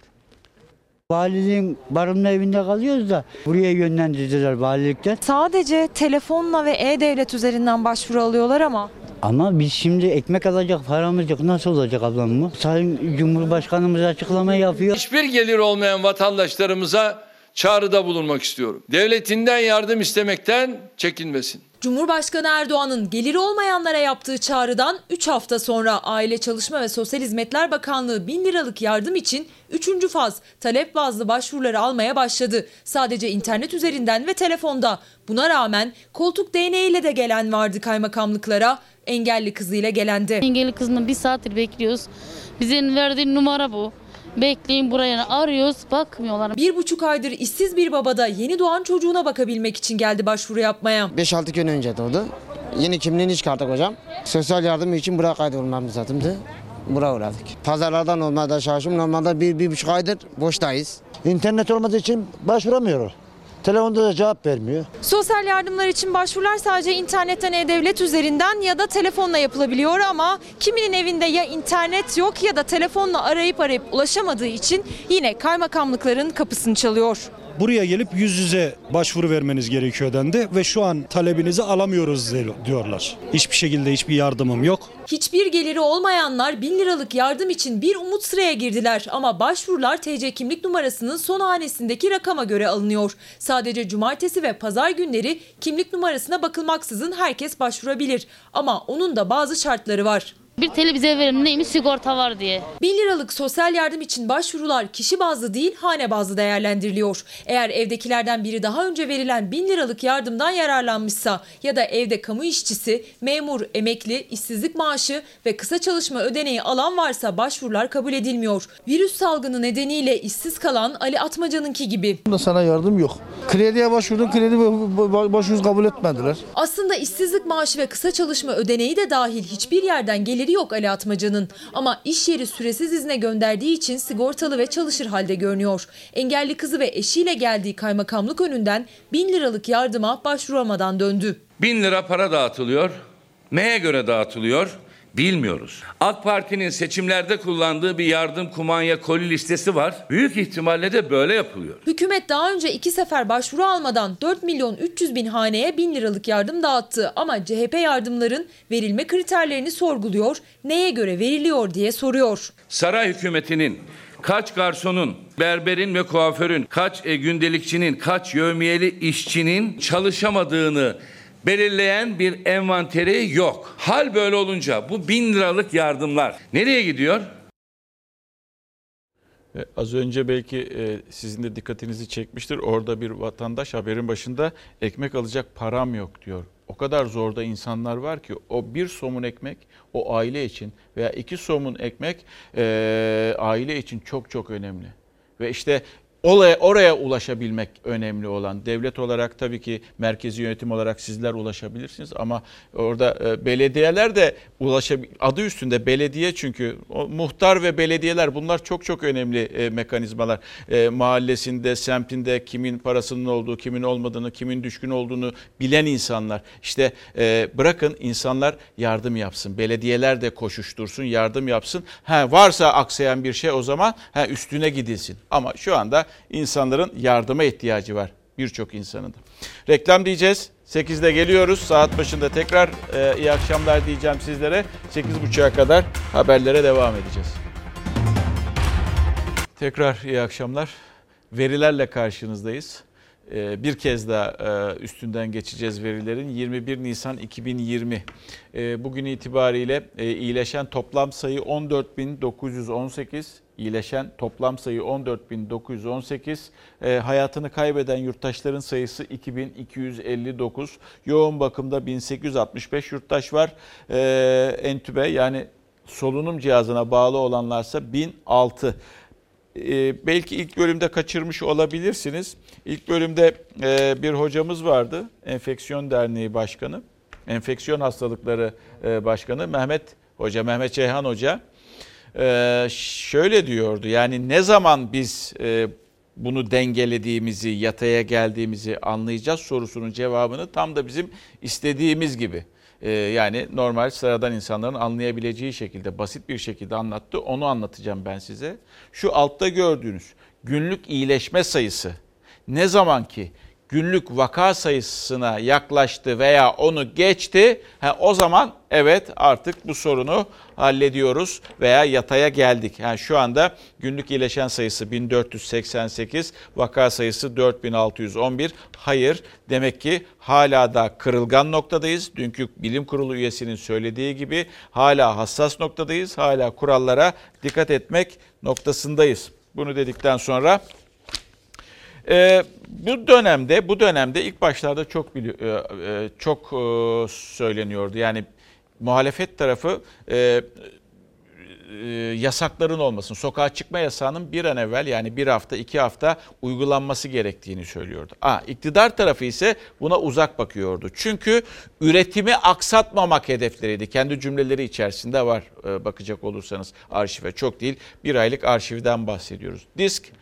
Valiliğin barınma evinde kalıyoruz da buraya yönlendirdiler valilikten. Sadece telefonla ve e-devlet üzerinden başvuru alıyorlar ama. Ama biz şimdi ekmek alacak paramız yok. Nasıl olacak ablam bu? Sayın Cumhurbaşkanımız açıklama yapıyor. Hiçbir gelir olmayan vatandaşlarımıza çağrıda bulunmak istiyorum. Devletinden yardım istemekten çekinmesin. Cumhurbaşkanı Erdoğan'ın geliri olmayanlara yaptığı çağrıdan 3 hafta sonra Aile Çalışma ve Sosyal Hizmetler Bakanlığı 1000 liralık yardım için 3. faz talep bazlı başvuruları almaya başladı. Sadece internet üzerinden ve telefonda. Buna rağmen koltuk değneğiyle de gelen vardı kaymakamlıklara. Engelli kızıyla gelendi. Engelli kızını bir saattir bekliyoruz. Bizim verdiği numara bu. Bekleyin buraya arıyoruz bakmıyorlar. Bir buçuk aydır işsiz bir babada yeni doğan çocuğuna bakabilmek için geldi başvuru yapmaya. 5-6 gün önce doğdu. Yeni kimliğini çıkarttık hocam. Sosyal yardım için buraya kaydolmamız lazımdı. Buraya uğradık. Pazarlardan olmadı şaşım. Normalde bir, bir buçuk aydır boştayız. İnternet olmadığı için başvuramıyoruz. Telefonda da cevap vermiyor. Sosyal yardımlar için başvurular sadece internetten e-devlet üzerinden ya da telefonla yapılabiliyor ama kiminin evinde ya internet yok ya da telefonla arayıp arayıp ulaşamadığı için yine kaymakamlıkların kapısını çalıyor buraya gelip yüz yüze başvuru vermeniz gerekiyor dendi ve şu an talebinizi alamıyoruz diyorlar. Hiçbir şekilde hiçbir yardımım yok. Hiçbir geliri olmayanlar 1000 liralık yardım için bir umut sıraya girdiler ama başvurular TC kimlik numarasının son hanesindeki rakama göre alınıyor. Sadece cumartesi ve pazar günleri kimlik numarasına bakılmaksızın herkes başvurabilir ama onun da bazı şartları var. Bir TL bize verin neymiş sigorta var diye. 1000 liralık sosyal yardım için başvurular kişi bazlı değil hane bazlı değerlendiriliyor. Eğer evdekilerden biri daha önce verilen 1000 liralık yardımdan yararlanmışsa ya da evde kamu işçisi, memur, emekli, işsizlik maaşı ve kısa çalışma ödeneği alan varsa başvurular kabul edilmiyor. Virüs salgını nedeniyle işsiz kalan Ali Atmaca'nınki gibi. Bunda sana yardım yok. Krediye başvurdun, kredi başvurusu kabul etmediler. Aslında işsizlik maaşı ve kısa çalışma ödeneği de dahil hiçbir yerden geliri yok Ali Atmaca'nın. Ama iş yeri süresiz izne gönderdiği için sigortalı ve çalışır halde görünüyor. Engelli kızı ve eşiyle geldiği kaymakamlık önünden 1000 liralık yardıma başvuramadan döndü. Bin lira para dağıtılıyor. Neye göre dağıtılıyor? Bilmiyoruz. AK Parti'nin seçimlerde kullandığı bir yardım kumanya koli listesi var. Büyük ihtimalle de böyle yapılıyor. Hükümet daha önce iki sefer başvuru almadan 4 milyon 300 bin haneye 1000 liralık yardım dağıttı. Ama CHP yardımların verilme kriterlerini sorguluyor, neye göre veriliyor diye soruyor. Saray hükümetinin kaç garsonun, berberin ve kuaförün, kaç e, gündelikçinin, kaç yövmiyeli işçinin çalışamadığını belirleyen bir envanteri yok. Hal böyle olunca bu bin liralık yardımlar nereye gidiyor? E, Az önce belki e, sizin de dikkatinizi çekmiştir. Orada bir vatandaş haberin başında ekmek alacak param yok diyor. O kadar zorda insanlar var ki o bir somun ekmek o aile için veya iki somun ekmek e, aile için çok çok önemli. Ve işte oraya, oraya ulaşabilmek önemli olan. Devlet olarak tabii ki merkezi yönetim olarak sizler ulaşabilirsiniz ama orada e, belediyeler de ulaşabil adı üstünde belediye çünkü o muhtar ve belediyeler bunlar çok çok önemli e, mekanizmalar. E, mahallesinde, semtinde kimin parasının olduğu, kimin olmadığını, kimin düşkün olduğunu bilen insanlar. İşte bırakın insanlar yardım yapsın. Belediyeler de koşuştursun, yardım yapsın. Ha varsa aksayan bir şey o zaman ha üstüne gidilsin. Ama şu anda insanların yardıma ihtiyacı var. Birçok insanın da. Reklam diyeceğiz. 8'de geliyoruz. Saat başında tekrar e, iyi akşamlar diyeceğim sizlere. 8.30'a kadar haberlere devam edeceğiz. Tekrar iyi akşamlar. Verilerle karşınızdayız. Ee, Bir kez daha e, üstünden geçeceğiz verilerin. 21 Nisan 2020. Ee, Bugün itibariyle e, iyileşen toplam sayı 14.918. İyileşen toplam sayı 14.918. Ee, Hayatını kaybeden yurttaşların sayısı 2259. Yoğun bakımda 1865 yurttaş var. Ee, Entübe yani solunum cihazına bağlı olanlarsa 1006. Ee, belki ilk bölümde kaçırmış olabilirsiniz. İlk bölümde e, bir hocamız vardı. Enfeksiyon Derneği Başkanı. Enfeksiyon Hastalıkları e, Başkanı Mehmet Hoca, Mehmet Ceyhan Hoca. Ee, şöyle diyordu yani ne zaman biz e, bunu dengelediğimizi, yataya geldiğimizi anlayacağız sorusunun cevabını tam da bizim istediğimiz gibi e, yani normal sıradan insanların anlayabileceği şekilde basit bir şekilde anlattı. Onu anlatacağım ben size. Şu altta gördüğünüz günlük iyileşme sayısı ne zaman ki günlük vaka sayısına yaklaştı veya onu geçti, ha, o zaman evet artık bu sorunu hallediyoruz veya yataya geldik. Yani şu anda günlük iyileşen sayısı 1488, vaka sayısı 4611. Hayır, demek ki hala da kırılgan noktadayız. Dünkü bilim kurulu üyesinin söylediği gibi hala hassas noktadayız. Hala kurallara dikkat etmek noktasındayız. Bunu dedikten sonra ee, bu dönemde bu dönemde ilk başlarda çok e, e, çok e, söyleniyordu. Yani muhalefet tarafı e, e, yasakların olmasın, sokağa çıkma yasağının bir an evvel yani bir hafta iki hafta uygulanması gerektiğini söylüyordu. Aa, iktidar tarafı ise buna uzak bakıyordu. Çünkü üretimi aksatmamak hedefleriydi. Kendi cümleleri içerisinde var e, bakacak olursanız arşive çok değil bir aylık arşivden bahsediyoruz. Disk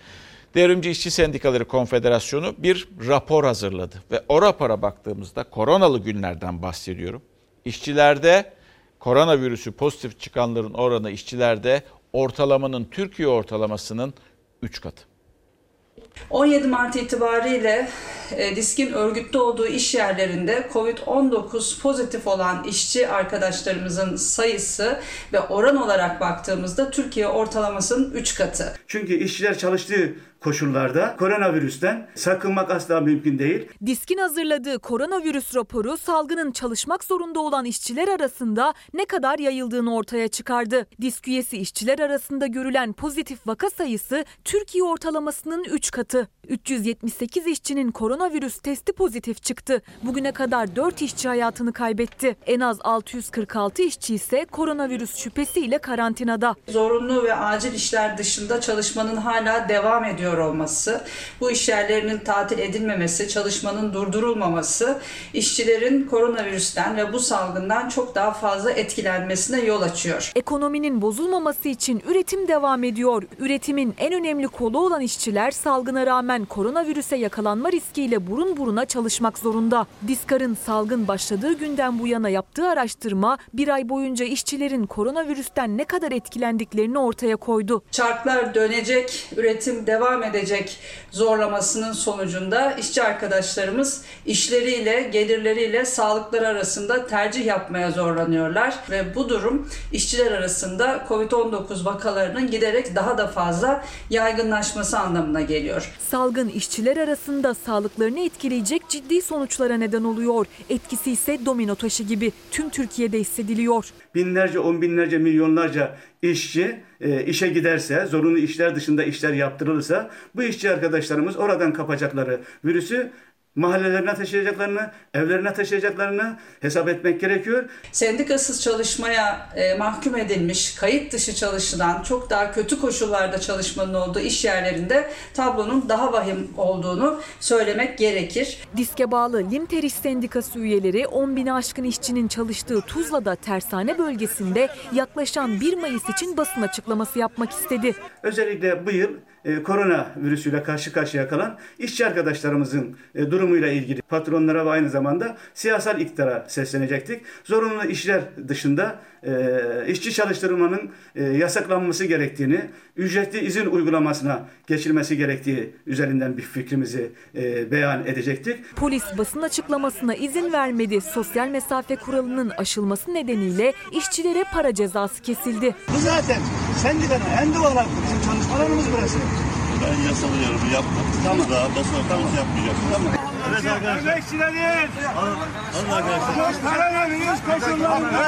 Devrimci İşçi Sendikaları Konfederasyonu bir rapor hazırladı ve o rapora baktığımızda koronalı günlerden bahsediyorum. İşçilerde koronavirüsü pozitif çıkanların oranı işçilerde ortalamanın Türkiye ortalamasının 3 katı. 17 Mart itibariyle e, diskin örgütlü olduğu iş yerlerinde COVID-19 pozitif olan işçi arkadaşlarımızın sayısı ve oran olarak baktığımızda Türkiye ortalamasının 3 katı. Çünkü işçiler çalıştığı koşullarda koronavirüsten sakınmak asla mümkün değil. Diskin hazırladığı koronavirüs raporu salgının çalışmak zorunda olan işçiler arasında ne kadar yayıldığını ortaya çıkardı. Disk üyesi işçiler arasında görülen pozitif vaka sayısı Türkiye ortalamasının 3 katı. 378 işçinin koronavirüs testi pozitif çıktı. Bugüne kadar 4 işçi hayatını kaybetti. En az 646 işçi ise koronavirüs şüphesiyle karantinada. Zorunlu ve acil işler dışında çalışmanın hala devam ediyor olması, bu iş yerlerinin tatil edilmemesi, çalışmanın durdurulmaması işçilerin koronavirüsten ve bu salgından çok daha fazla etkilenmesine yol açıyor. Ekonominin bozulmaması için üretim devam ediyor. Üretimin en önemli kolu olan işçiler salgına rağmen koronavirüse yakalanma riskiyle burun buruna çalışmak zorunda. Diskar'ın salgın başladığı günden bu yana yaptığı araştırma bir ay boyunca işçilerin koronavirüsten ne kadar etkilendiklerini ortaya koydu. Çarklar dönecek, üretim devam edecek zorlamasının sonucunda işçi arkadaşlarımız işleriyle, gelirleriyle sağlıkları arasında tercih yapmaya zorlanıyorlar ve bu durum işçiler arasında COVID-19 vakalarının giderek daha da fazla yaygınlaşması anlamına geliyor. Salgın işçiler arasında sağlıklarını etkileyecek ciddi sonuçlara neden oluyor. Etkisi ise domino taşı gibi tüm Türkiye'de hissediliyor. Binlerce, on binlerce, milyonlarca işçi e, işe giderse, zorunlu işler dışında işler yaptırılırsa bu işçi arkadaşlarımız oradan kapacakları virüsü mahallelerine taşıyacaklarını, evlerine taşıyacaklarını hesap etmek gerekiyor. Sendikasız çalışmaya e, mahkum edilmiş, kayıt dışı çalışılan, çok daha kötü koşullarda çalışmanın olduğu iş yerlerinde tablonun daha vahim olduğunu söylemek gerekir. Diske bağlı Limter İş Sendikası üyeleri 10 bini aşkın işçinin çalıştığı Tuzla'da tersane bölgesinde yaklaşan 1 Mayıs için basın açıklaması yapmak istedi. Özellikle bu yıl e, korona virüsüyle karşı karşıya kalan işçi arkadaşlarımızın e, durumuyla ilgili patronlara ve aynı zamanda siyasal iktidara seslenecektik. Zorunlu işler dışında e, işçi çalıştırmanın e, yasaklanması gerektiğini, ücretli izin uygulamasına geçilmesi gerektiği üzerinden bir fikrimizi e, beyan edecektik. Polis basın açıklamasına izin vermedi. Sosyal mesafe kuralının aşılması nedeniyle işçilere para cezası kesildi. Bu zaten sendikanın en doğal hakkı. Bizim çalışmalarımız burası. Ben yasal uyarımı yaptım. Tamam. Daha basın açıklaması yapmayacağım. Tamam. Evet arkadaşlar. Emekçileriz. Alın arkadaşlar. Koronavirüs koşullarında.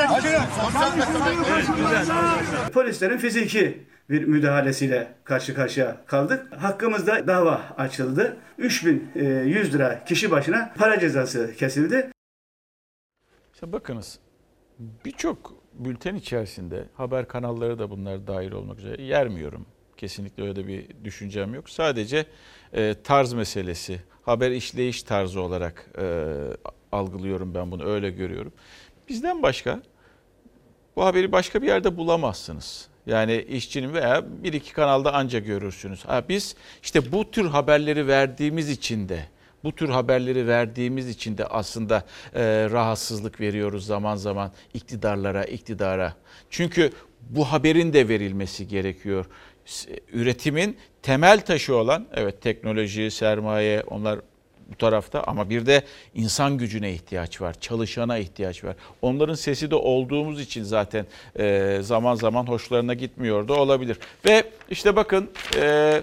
Polislerin fiziki bir müdahalesiyle karşı karşıya kaldık. Hakkımızda dava açıldı. 3100 lira kişi başına para cezası kesildi. İşte bakınız birçok bülten içerisinde haber kanalları da bunlar dahil olmak üzere yermiyorum. Kesinlikle öyle bir düşüncem yok. Sadece e, tarz meselesi, haber işleyiş tarzı olarak e, algılıyorum ben bunu, öyle görüyorum. Bizden başka bu haberi başka bir yerde bulamazsınız. Yani işçinin veya bir iki kanalda anca görürsünüz. Ha, biz işte bu tür haberleri verdiğimiz için de bu tür haberleri verdiğimiz için de aslında e, rahatsızlık veriyoruz zaman zaman iktidarlara, iktidara. Çünkü bu haberin de verilmesi gerekiyor. Üretimin temel taşı olan evet teknoloji, sermaye onlar bu tarafta ama bir de insan gücüne ihtiyaç var, çalışana ihtiyaç var. Onların sesi de olduğumuz için zaten zaman zaman hoşlarına gitmiyor da olabilir. Ve işte bakın e,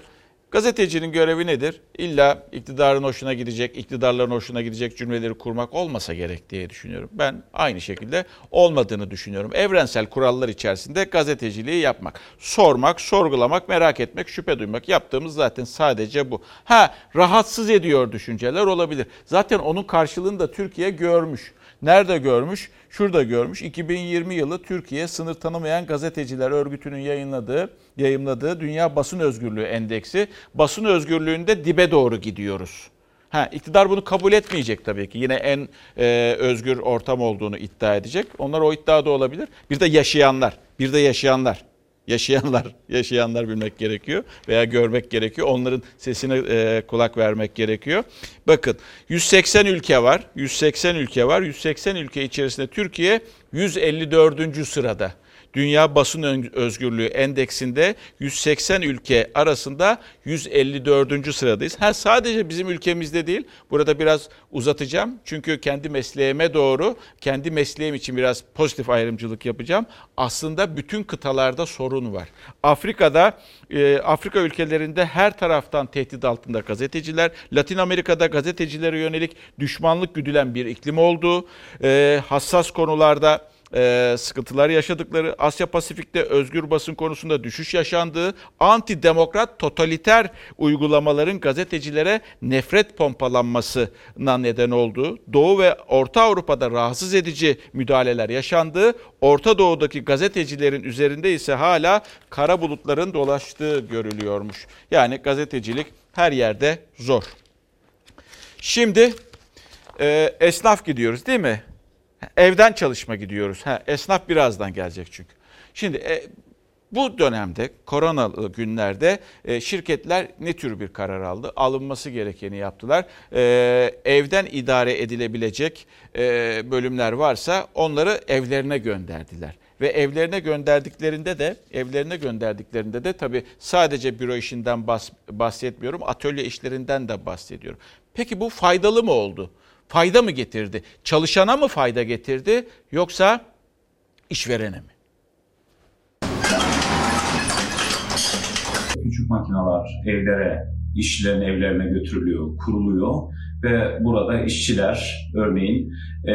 gazetecinin görevi nedir? İlla iktidarın hoşuna gidecek, iktidarların hoşuna gidecek cümleleri kurmak olmasa gerek diye düşünüyorum. Ben aynı şekilde olmadığını düşünüyorum. Evrensel kurallar içerisinde gazeteciliği yapmak, sormak, sorgulamak, merak etmek, şüphe duymak yaptığımız zaten sadece bu. Ha rahatsız ediyor düşünceler olabilir. Zaten onun karşılığını da Türkiye görmüş. Nerede görmüş? Şurada görmüş. 2020 yılı Türkiye Sınır Tanımayan Gazeteciler Örgütü'nün yayınladığı, yayımladığı Dünya Basın Özgürlüğü Endeksi. Basın özgürlüğünde dibe doğru gidiyoruz. Ha, iktidar bunu kabul etmeyecek tabii ki. Yine en e, özgür ortam olduğunu iddia edecek. Onlar o iddiada olabilir. Bir de yaşayanlar. Bir de yaşayanlar. Yaşayanlar, yaşayanlar bilmek gerekiyor veya görmek gerekiyor. Onların sesine e, kulak vermek gerekiyor. Bakın 180 ülke var. 180 ülke var. 180 ülke içerisinde Türkiye 154. sırada. Dünya Basın Özgürlüğü Endeksinde 180 ülke arasında 154. sıradayız. Her sadece bizim ülkemizde değil. Burada biraz uzatacağım. Çünkü kendi mesleğime doğru, kendi mesleğim için biraz pozitif ayrımcılık yapacağım. Aslında bütün kıtalarda sorun var. Afrika'da, e, Afrika ülkelerinde her taraftan tehdit altında gazeteciler. Latin Amerika'da gazetecilere yönelik düşmanlık güdülen bir iklim oldu. E, hassas konularda e, sıkıntılar yaşadıkları, Asya Pasifik'te özgür basın konusunda düşüş yaşandığı, anti-demokrat totaliter uygulamaların gazetecilere nefret pompalanmasına neden olduğu, Doğu ve Orta Avrupa'da rahatsız edici müdahaleler yaşandığı, Orta Doğu'daki gazetecilerin üzerinde ise hala kara bulutların dolaştığı görülüyormuş. Yani gazetecilik her yerde zor. Şimdi e, esnaf gidiyoruz değil mi? Evden çalışma gidiyoruz. Ha, esnaf birazdan gelecek çünkü. Şimdi e, bu dönemde koronalı günlerde e, şirketler ne tür bir karar aldı? Alınması gerekeni yaptılar. E, evden idare edilebilecek e, bölümler varsa onları evlerine gönderdiler. Ve evlerine gönderdiklerinde de evlerine gönderdiklerinde de tabii sadece büro işinden bahsetmiyorum, atölye işlerinden de bahsediyorum. Peki bu faydalı mı oldu? Fayda mı getirdi? Çalışana mı fayda getirdi yoksa işverene mi? Küçük makineler evlere, işçilerin evlerine götürülüyor, kuruluyor ve burada işçiler örneğin e,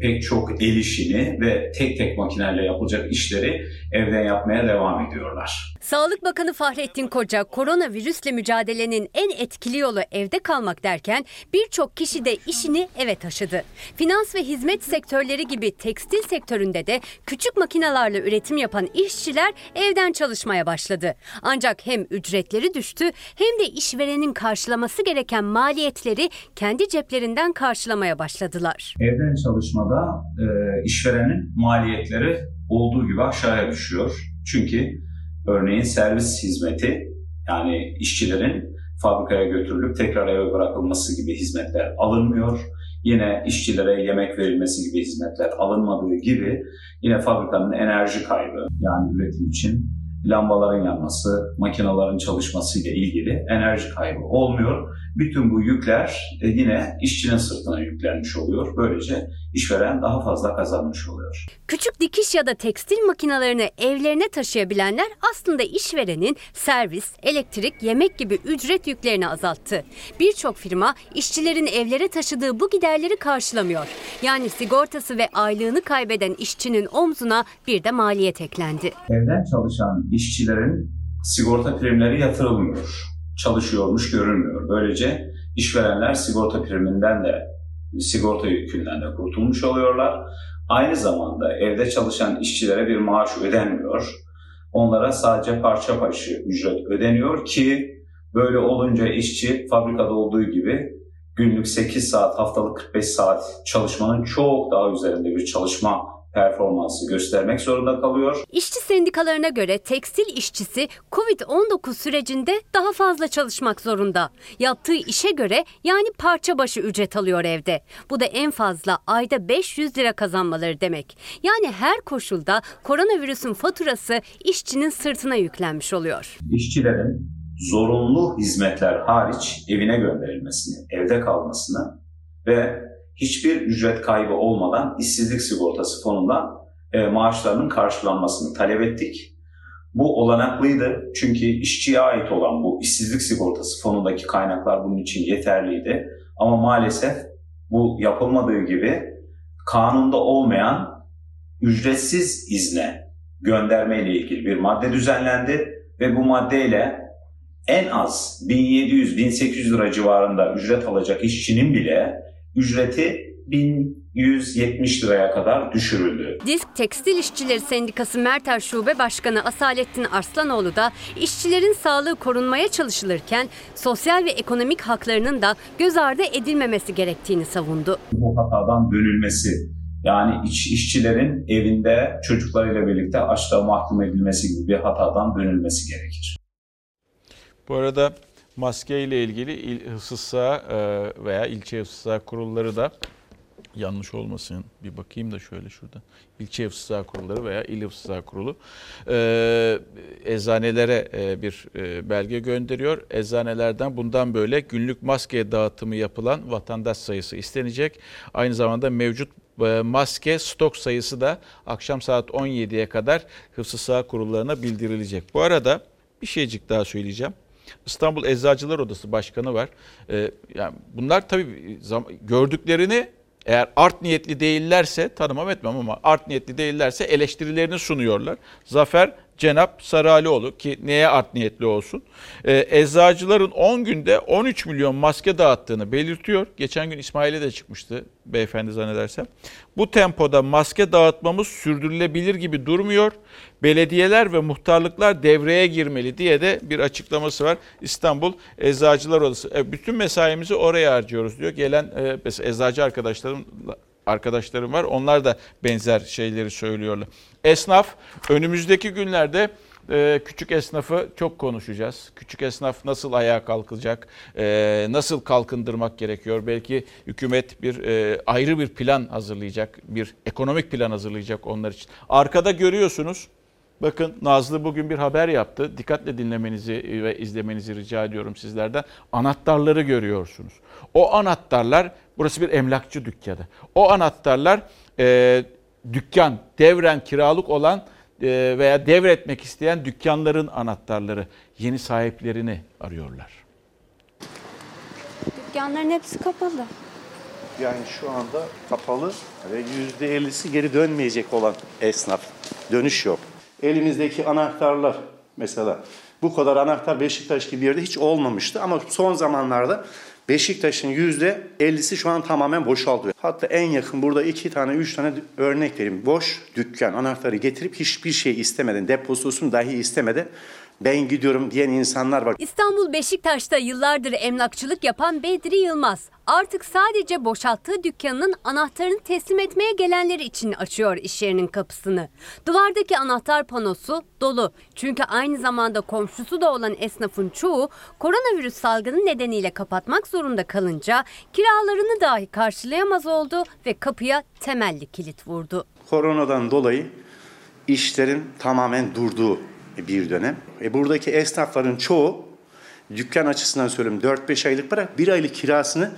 pek çok el işini ve tek tek makineyle yapılacak işleri evden yapmaya devam ediyorlar. Sağlık Bakanı Fahrettin Koca koronavirüsle mücadelenin en etkili yolu evde kalmak derken birçok kişi de işini eve taşıdı. Finans ve hizmet sektörleri gibi tekstil sektöründe de küçük makinalarla üretim yapan işçiler evden çalışmaya başladı. Ancak hem ücretleri düştü hem de işverenin karşılaması gereken maliyetleri kendi ceplerinden karşılamaya başladılar. Evden çalışmada e, işverenin maliyetleri olduğu gibi aşağıya düşüyor. Çünkü örneğin servis hizmeti yani işçilerin fabrikaya götürülüp tekrar eve bırakılması gibi hizmetler alınmıyor. Yine işçilere yemek verilmesi gibi hizmetler alınmadığı gibi yine fabrikanın enerji kaybı yani üretim için lambaların yanması, makinelerin çalışması ile ilgili enerji kaybı olmuyor. Bütün bu yükler e, yine işçinin sırtına yüklenmiş oluyor. Böylece işveren daha fazla kazanmış oluyor. Küçük dikiş ya da tekstil makinalarını evlerine taşıyabilenler aslında işverenin servis, elektrik, yemek gibi ücret yüklerini azalttı. Birçok firma işçilerin evlere taşıdığı bu giderleri karşılamıyor. Yani sigortası ve aylığını kaybeden işçinin omzuna bir de maliyet eklendi. Evden çalışan işçilerin sigorta primleri yatırılmıyor. Çalışıyormuş görünmüyor. Böylece işverenler sigorta priminden de sigorta yükünden de kurtulmuş oluyorlar. Aynı zamanda evde çalışan işçilere bir maaş ödenmiyor. Onlara sadece parça başı ücret ödeniyor ki böyle olunca işçi fabrikada olduğu gibi günlük 8 saat, haftalık 45 saat çalışmanın çok daha üzerinde bir çalışma performansı göstermek zorunda kalıyor. İşçi sendikalarına göre tekstil işçisi Covid-19 sürecinde daha fazla çalışmak zorunda. Yaptığı işe göre yani parça başı ücret alıyor evde. Bu da en fazla ayda 500 lira kazanmaları demek. Yani her koşulda koronavirüsün faturası işçinin sırtına yüklenmiş oluyor. İşçilerin zorunlu hizmetler hariç evine gönderilmesini, evde kalmasını ve hiçbir ücret kaybı olmadan işsizlik sigortası fonundan e, maaşlarının karşılanmasını talep ettik. Bu olanaklıydı çünkü işçiye ait olan bu işsizlik sigortası fonundaki kaynaklar bunun için yeterliydi. Ama maalesef bu yapılmadığı gibi kanunda olmayan ücretsiz izne gönderme ile ilgili bir madde düzenlendi ve bu maddeyle en az 1700-1800 lira civarında ücret alacak işçinin bile ücreti 1170 liraya kadar düşürüldü. Disk Tekstil İşçileri Sendikası Merter Şube Başkanı Asalettin Arslanoğlu da işçilerin sağlığı korunmaya çalışılırken sosyal ve ekonomik haklarının da göz ardı edilmemesi gerektiğini savundu. Bu hatadan dönülmesi yani iş, işçilerin evinde çocuklarıyla birlikte açlığa mahkum edilmesi gibi bir hatadan dönülmesi gerekir. Bu arada maske ile ilgili il, hıfzı e, veya ilçe hıfzı kurulları da yanlış olmasın bir bakayım da şöyle şurada. İlçe Hıfzı Kurulları veya İl Hıfzı Kurulu e, eczanelere e, bir e, belge gönderiyor. Eczanelerden bundan böyle günlük maske dağıtımı yapılan vatandaş sayısı istenecek. Aynı zamanda mevcut maske stok sayısı da akşam saat 17'ye kadar Hıfzı Sağ Kurullarına bildirilecek. Bu arada bir şeycik daha söyleyeceğim. İstanbul Eczacılar Odası Başkanı var. Ee, yani bunlar tabii gördüklerini eğer art niyetli değillerse tanımam etmem ama art niyetli değillerse eleştirilerini sunuyorlar. Zafer Cenap Saralioğlu ki neye art niyetli olsun. Ee, eczacıların 10 günde 13 milyon maske dağıttığını belirtiyor. Geçen gün İsmail'e de çıkmıştı beyefendi zannedersem. Bu tempoda maske dağıtmamız sürdürülebilir gibi durmuyor. Belediyeler ve muhtarlıklar devreye girmeli diye de bir açıklaması var. İstanbul Eczacılar Odası. E, bütün mesaimizi oraya harcıyoruz diyor. Gelen e, mesela eczacı arkadaşlarım arkadaşlarım var. Onlar da benzer şeyleri söylüyorlar. Esnaf önümüzdeki günlerde e, küçük esnafı çok konuşacağız. Küçük esnaf nasıl ayağa kalkacak, e, nasıl kalkındırmak gerekiyor. Belki hükümet bir e, ayrı bir plan hazırlayacak, bir ekonomik plan hazırlayacak onlar için. Arkada görüyorsunuz. Bakın Nazlı bugün bir haber yaptı. Dikkatle dinlemenizi ve izlemenizi rica ediyorum sizlerden. Anahtarları görüyorsunuz. O anahtarlar, burası bir emlakçı dükkanı. O anahtarlar dükkan, devren kiralık olan e, veya devretmek isteyen dükkanların anahtarları. Yeni sahiplerini arıyorlar. Dükkanların hepsi kapalı. Yani şu anda kapalı ve yüzde ellisi geri dönmeyecek olan esnaf. Dönüş yok. Elimizdeki anahtarlar mesela bu kadar anahtar Beşiktaş gibi bir yerde hiç olmamıştı ama son zamanlarda Beşiktaş'ın yüzde ellisi şu an tamamen boşaltıyor. Hatta en yakın burada iki tane, üç tane örnek vereyim. Boş dükkan anahtarı getirip hiçbir şey istemeden, depozitosunu dahi istemeden ben gidiyorum diyen insanlar var. İstanbul Beşiktaş'ta yıllardır emlakçılık yapan Bedri Yılmaz artık sadece boşalttığı dükkanının anahtarını teslim etmeye gelenleri için açıyor iş yerinin kapısını. Duvardaki anahtar panosu dolu. Çünkü aynı zamanda komşusu da olan esnafın çoğu koronavirüs salgını nedeniyle kapatmak zorunda kalınca kiralarını dahi karşılayamaz oldu ve kapıya temelli kilit vurdu. Koronadan dolayı işlerin tamamen durduğu bir dönem. E buradaki esnafların çoğu dükkan açısından söyleyeyim 4-5 aylık para bir aylık kirasını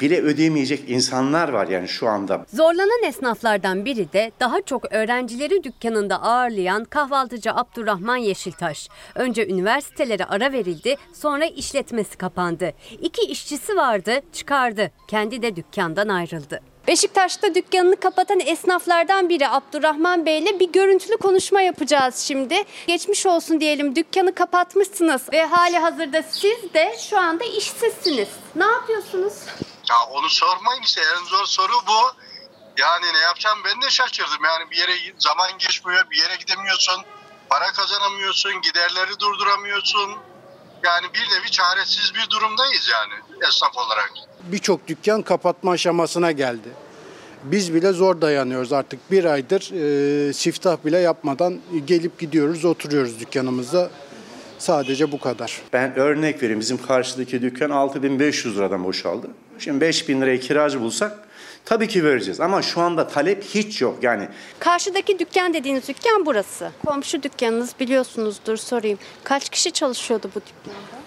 bile ödeyemeyecek insanlar var yani şu anda. Zorlanan esnaflardan biri de daha çok öğrencileri dükkanında ağırlayan kahvaltıcı Abdurrahman Yeşiltaş. Önce üniversitelere ara verildi, sonra işletmesi kapandı. İki işçisi vardı, çıkardı. Kendi de dükkandan ayrıldı. Beşiktaş'ta dükkanını kapatan esnaflardan biri Abdurrahman Bey ile bir görüntülü konuşma yapacağız şimdi. Geçmiş olsun diyelim dükkanı kapatmışsınız ve hali hazırda siz de şu anda işsizsiniz. Ne yapıyorsunuz? Ya onu sormayın işte en zor soru bu. Yani ne yapacağım ben de şaşırdım. Yani bir yere zaman geçmiyor, bir yere gidemiyorsun, para kazanamıyorsun, giderleri durduramıyorsun. Yani bir nevi çaresiz bir durumdayız yani esnaf olarak. Birçok dükkan kapatma aşamasına geldi. Biz bile zor dayanıyoruz artık. Bir aydır e, siftah bile yapmadan gelip gidiyoruz, oturuyoruz dükkanımızda. Sadece bu kadar. Ben örnek vereyim. Bizim karşıdaki dükkan 6500 liradan boşaldı. Şimdi 5000 liraya kiracı bulsak tabii ki vereceğiz. Ama şu anda talep hiç yok. Yani Karşıdaki dükkan dediğiniz dükkan burası. Komşu dükkanınız biliyorsunuzdur sorayım. Kaç kişi çalışıyordu bu dükkanda?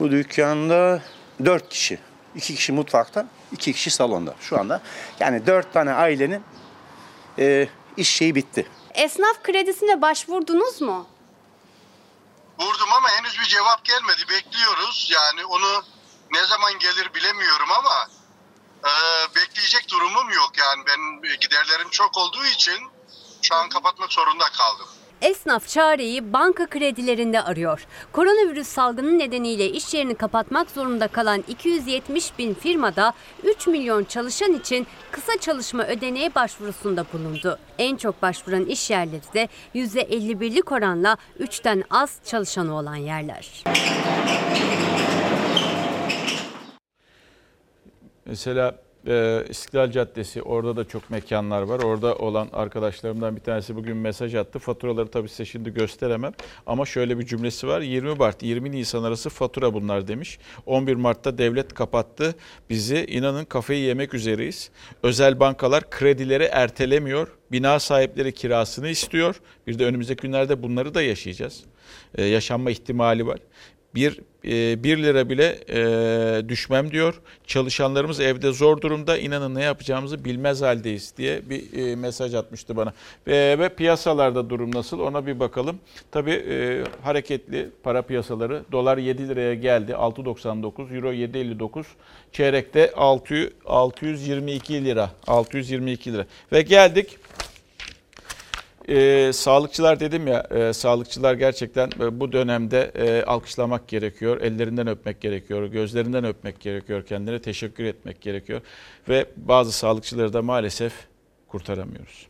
bu dükkanda 4 kişi. 2 kişi mutfakta, 2 kişi salonda. Şu anda yani 4 tane ailenin e, iş şeyi bitti. Esnaf kredisine başvurdunuz mu? Vurdum ama henüz bir cevap gelmedi. Bekliyoruz. Yani onu ne zaman gelir bilemiyorum ama e, bekleyecek durumum yok. Yani ben giderlerim çok olduğu için şu an kapatmak zorunda kaldım. Esnaf çareyi banka kredilerinde arıyor. Koronavirüs salgını nedeniyle iş yerini kapatmak zorunda kalan 270 bin firmada 3 milyon çalışan için kısa çalışma ödeneği başvurusunda bulundu. En çok başvuran iş yerleri de %51'lik oranla 3'ten az çalışanı olan yerler. Mesela Ee, İstiklal Caddesi orada da çok mekanlar var. Orada olan arkadaşlarımdan bir tanesi bugün mesaj attı. Faturaları tabii size şimdi gösteremem. Ama şöyle bir cümlesi var. 20 Mart 20 Nisan arası fatura bunlar demiş. 11 Mart'ta devlet kapattı bizi. İnanın kafayı yemek üzereyiz. Özel bankalar kredileri ertelemiyor. Bina sahipleri kirasını istiyor. Bir de önümüzdeki günlerde bunları da yaşayacağız. Ee, yaşanma ihtimali var bir e, 1 lira bile e, düşmem diyor. Çalışanlarımız evde zor durumda. İnanın ne yapacağımızı bilmez haldeyiz diye bir e, mesaj atmıştı bana. Ve, ve piyasalarda durum nasıl ona bir bakalım. Tabii e, hareketli para piyasaları. Dolar 7 liraya geldi. 6.99, Euro 7.59. Çeyrekte 6, 622 lira. 622 lira. Ve geldik e, sağlıkçılar dedim ya, e, sağlıkçılar gerçekten e, bu dönemde e, alkışlamak gerekiyor, ellerinden öpmek gerekiyor, gözlerinden öpmek gerekiyor, kendilerine teşekkür etmek gerekiyor. Ve bazı sağlıkçıları da maalesef kurtaramıyoruz.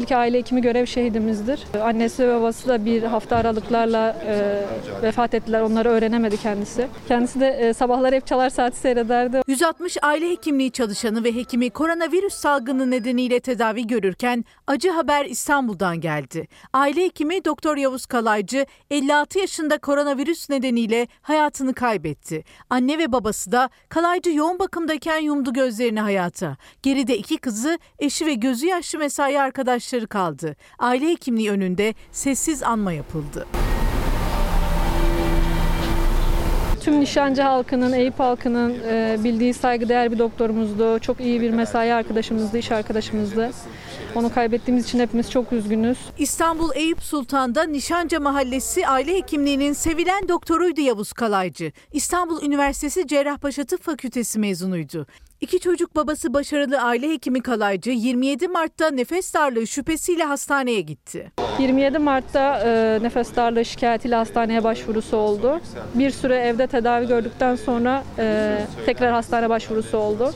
İlk aile hekimi görev şehidimizdir. Annesi ve babası da bir hafta aralıklarla e, vefat ettiler. Onları öğrenemedi kendisi. Kendisi de e, sabahları hep çalar saati seyrederdi. 160 aile hekimliği çalışanı ve hekimi koronavirüs salgını nedeniyle tedavi görürken acı haber İstanbul'dan geldi. Aile hekimi Doktor Yavuz Kalaycı 56 yaşında koronavirüs nedeniyle hayatını kaybetti. Anne ve babası da Kalaycı yoğun bakımdayken yumdu gözlerini hayata. Geride iki kızı, eşi ve gözü yaşlı mesai arkadaşları kaldı. Aile hekimliği önünde sessiz anma yapıldı. Tüm Nişancı halkının, Eyüp halkının e, bildiği saygıdeğer bir doktorumuzdu. Çok iyi bir mesai arkadaşımızdı, iş arkadaşımızdı. Onu kaybettiğimiz için hepimiz çok üzgünüz. İstanbul Eyüp Sultan'da Nişanca Mahallesi aile hekimliğinin sevilen doktoruydu Yavuz Kalaycı. İstanbul Üniversitesi Cerrahpaşa Tıp Fakültesi mezunuydu. İki çocuk babası başarılı aile hekimi Kalaycı 27 Mart'ta nefes darlığı şüphesiyle hastaneye gitti. 27 Mart'ta e, nefes darlığı şikayetiyle hastaneye başvurusu oldu. Bir süre evde tedavi gördükten sonra e, tekrar hastane başvurusu oldu.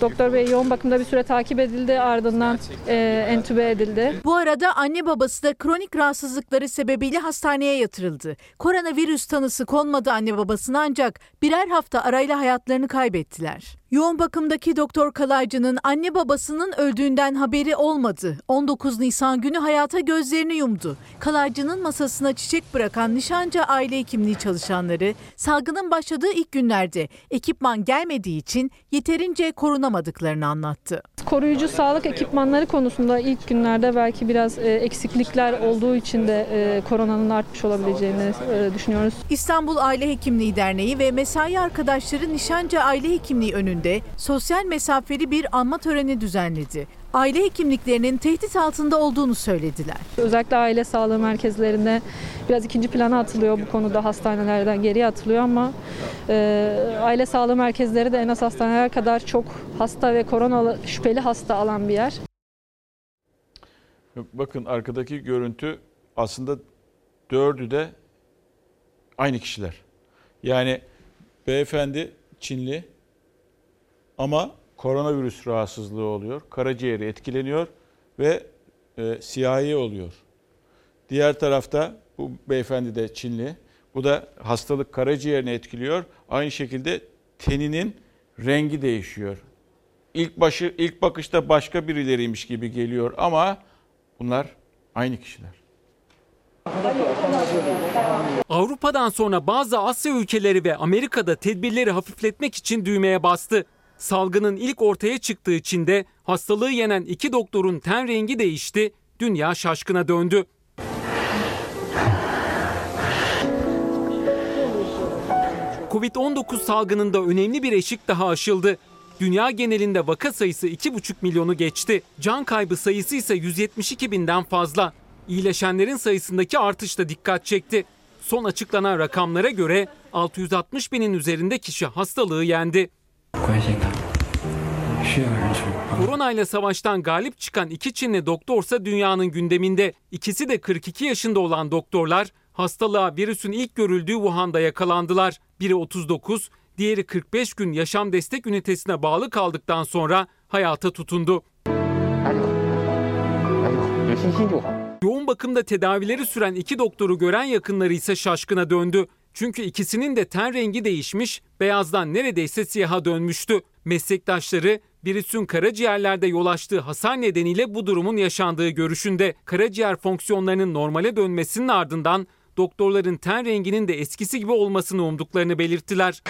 Doktor Bey yoğun bakımda bir süre takip edildi ardından e, entübe edildi. Bu arada anne babası da kronik rahatsızlıkları sebebiyle hastaneye yatırıldı. Koronavirüs tanısı konmadı anne babasına ancak birer hafta arayla hayatlarını kaybettiler. Yoğun bakımdaki Doktor Kalaycı'nın anne babasının öldüğünden haberi olmadı. 19 Nisan günü hayata gözlerini yumdu. Kalaycı'nın masasına çiçek bırakan Nişanca aile hekimliği çalışanları salgının başladığı ilk günlerde ekipman gelmediği için yeterince korunamadıklarını anlattı. Koruyucu sağlık ekipmanları konusunda ilk günlerde belki biraz e, eksiklikler olduğu için de e, koronanın artmış olabileceğini e, düşünüyoruz. İstanbul Aile Hekimliği Derneği ve mesai arkadaşları Nişanca Aile Hekimliği önünde sosyal mesafeli bir anma töreni düzenledi. Aile hekimliklerinin tehdit altında olduğunu söylediler. Özellikle aile sağlığı merkezlerinde biraz ikinci plana atılıyor bu konuda hastanelerden geriye atılıyor ama e, aile sağlığı merkezleri de en az hastaneler kadar çok hasta ve koronalı şüpheli hasta alan bir yer. Bakın arkadaki görüntü aslında dördü de aynı kişiler. Yani beyefendi Çinli ama koronavirüs rahatsızlığı oluyor. Karaciğeri etkileniyor ve e, siyahi oluyor. Diğer tarafta bu beyefendi de Çinli. Bu da hastalık karaciğerini etkiliyor. Aynı şekilde teninin rengi değişiyor. İlk başı ilk bakışta başka birileriymiş gibi geliyor ama bunlar aynı kişiler. Avrupa'dan sonra bazı Asya ülkeleri ve Amerika'da tedbirleri hafifletmek için düğmeye bastı. Salgının ilk ortaya çıktığı Çin'de hastalığı yenen iki doktorun ten rengi değişti, dünya şaşkına döndü. Covid-19 salgınında önemli bir eşik daha aşıldı. Dünya genelinde vaka sayısı 2,5 milyonu geçti. Can kaybı sayısı ise 172 binden fazla. İyileşenlerin sayısındaki artış da dikkat çekti. Son açıklanan rakamlara göre 660 binin üzerinde kişi hastalığı yendi. Korona ile savaştan galip çıkan iki Çinli doktorsa dünyanın gündeminde. İkisi de 42 yaşında olan doktorlar hastalığa virüsün ilk görüldüğü Wuhan'da yakalandılar. Biri 39, diğeri 45 gün yaşam destek ünitesine bağlı kaldıktan sonra hayata tutundu. Yoğun bakımda tedavileri süren iki doktoru gören yakınları ise şaşkına döndü. Çünkü ikisinin de ten rengi değişmiş, beyazdan neredeyse siyaha dönmüştü. Meslektaşları virüsün karaciğerlerde yol açtığı hasar nedeniyle bu durumun yaşandığı görüşünde. Karaciğer fonksiyonlarının normale dönmesinin ardından doktorların ten renginin de eskisi gibi olmasını umduklarını belirttiler.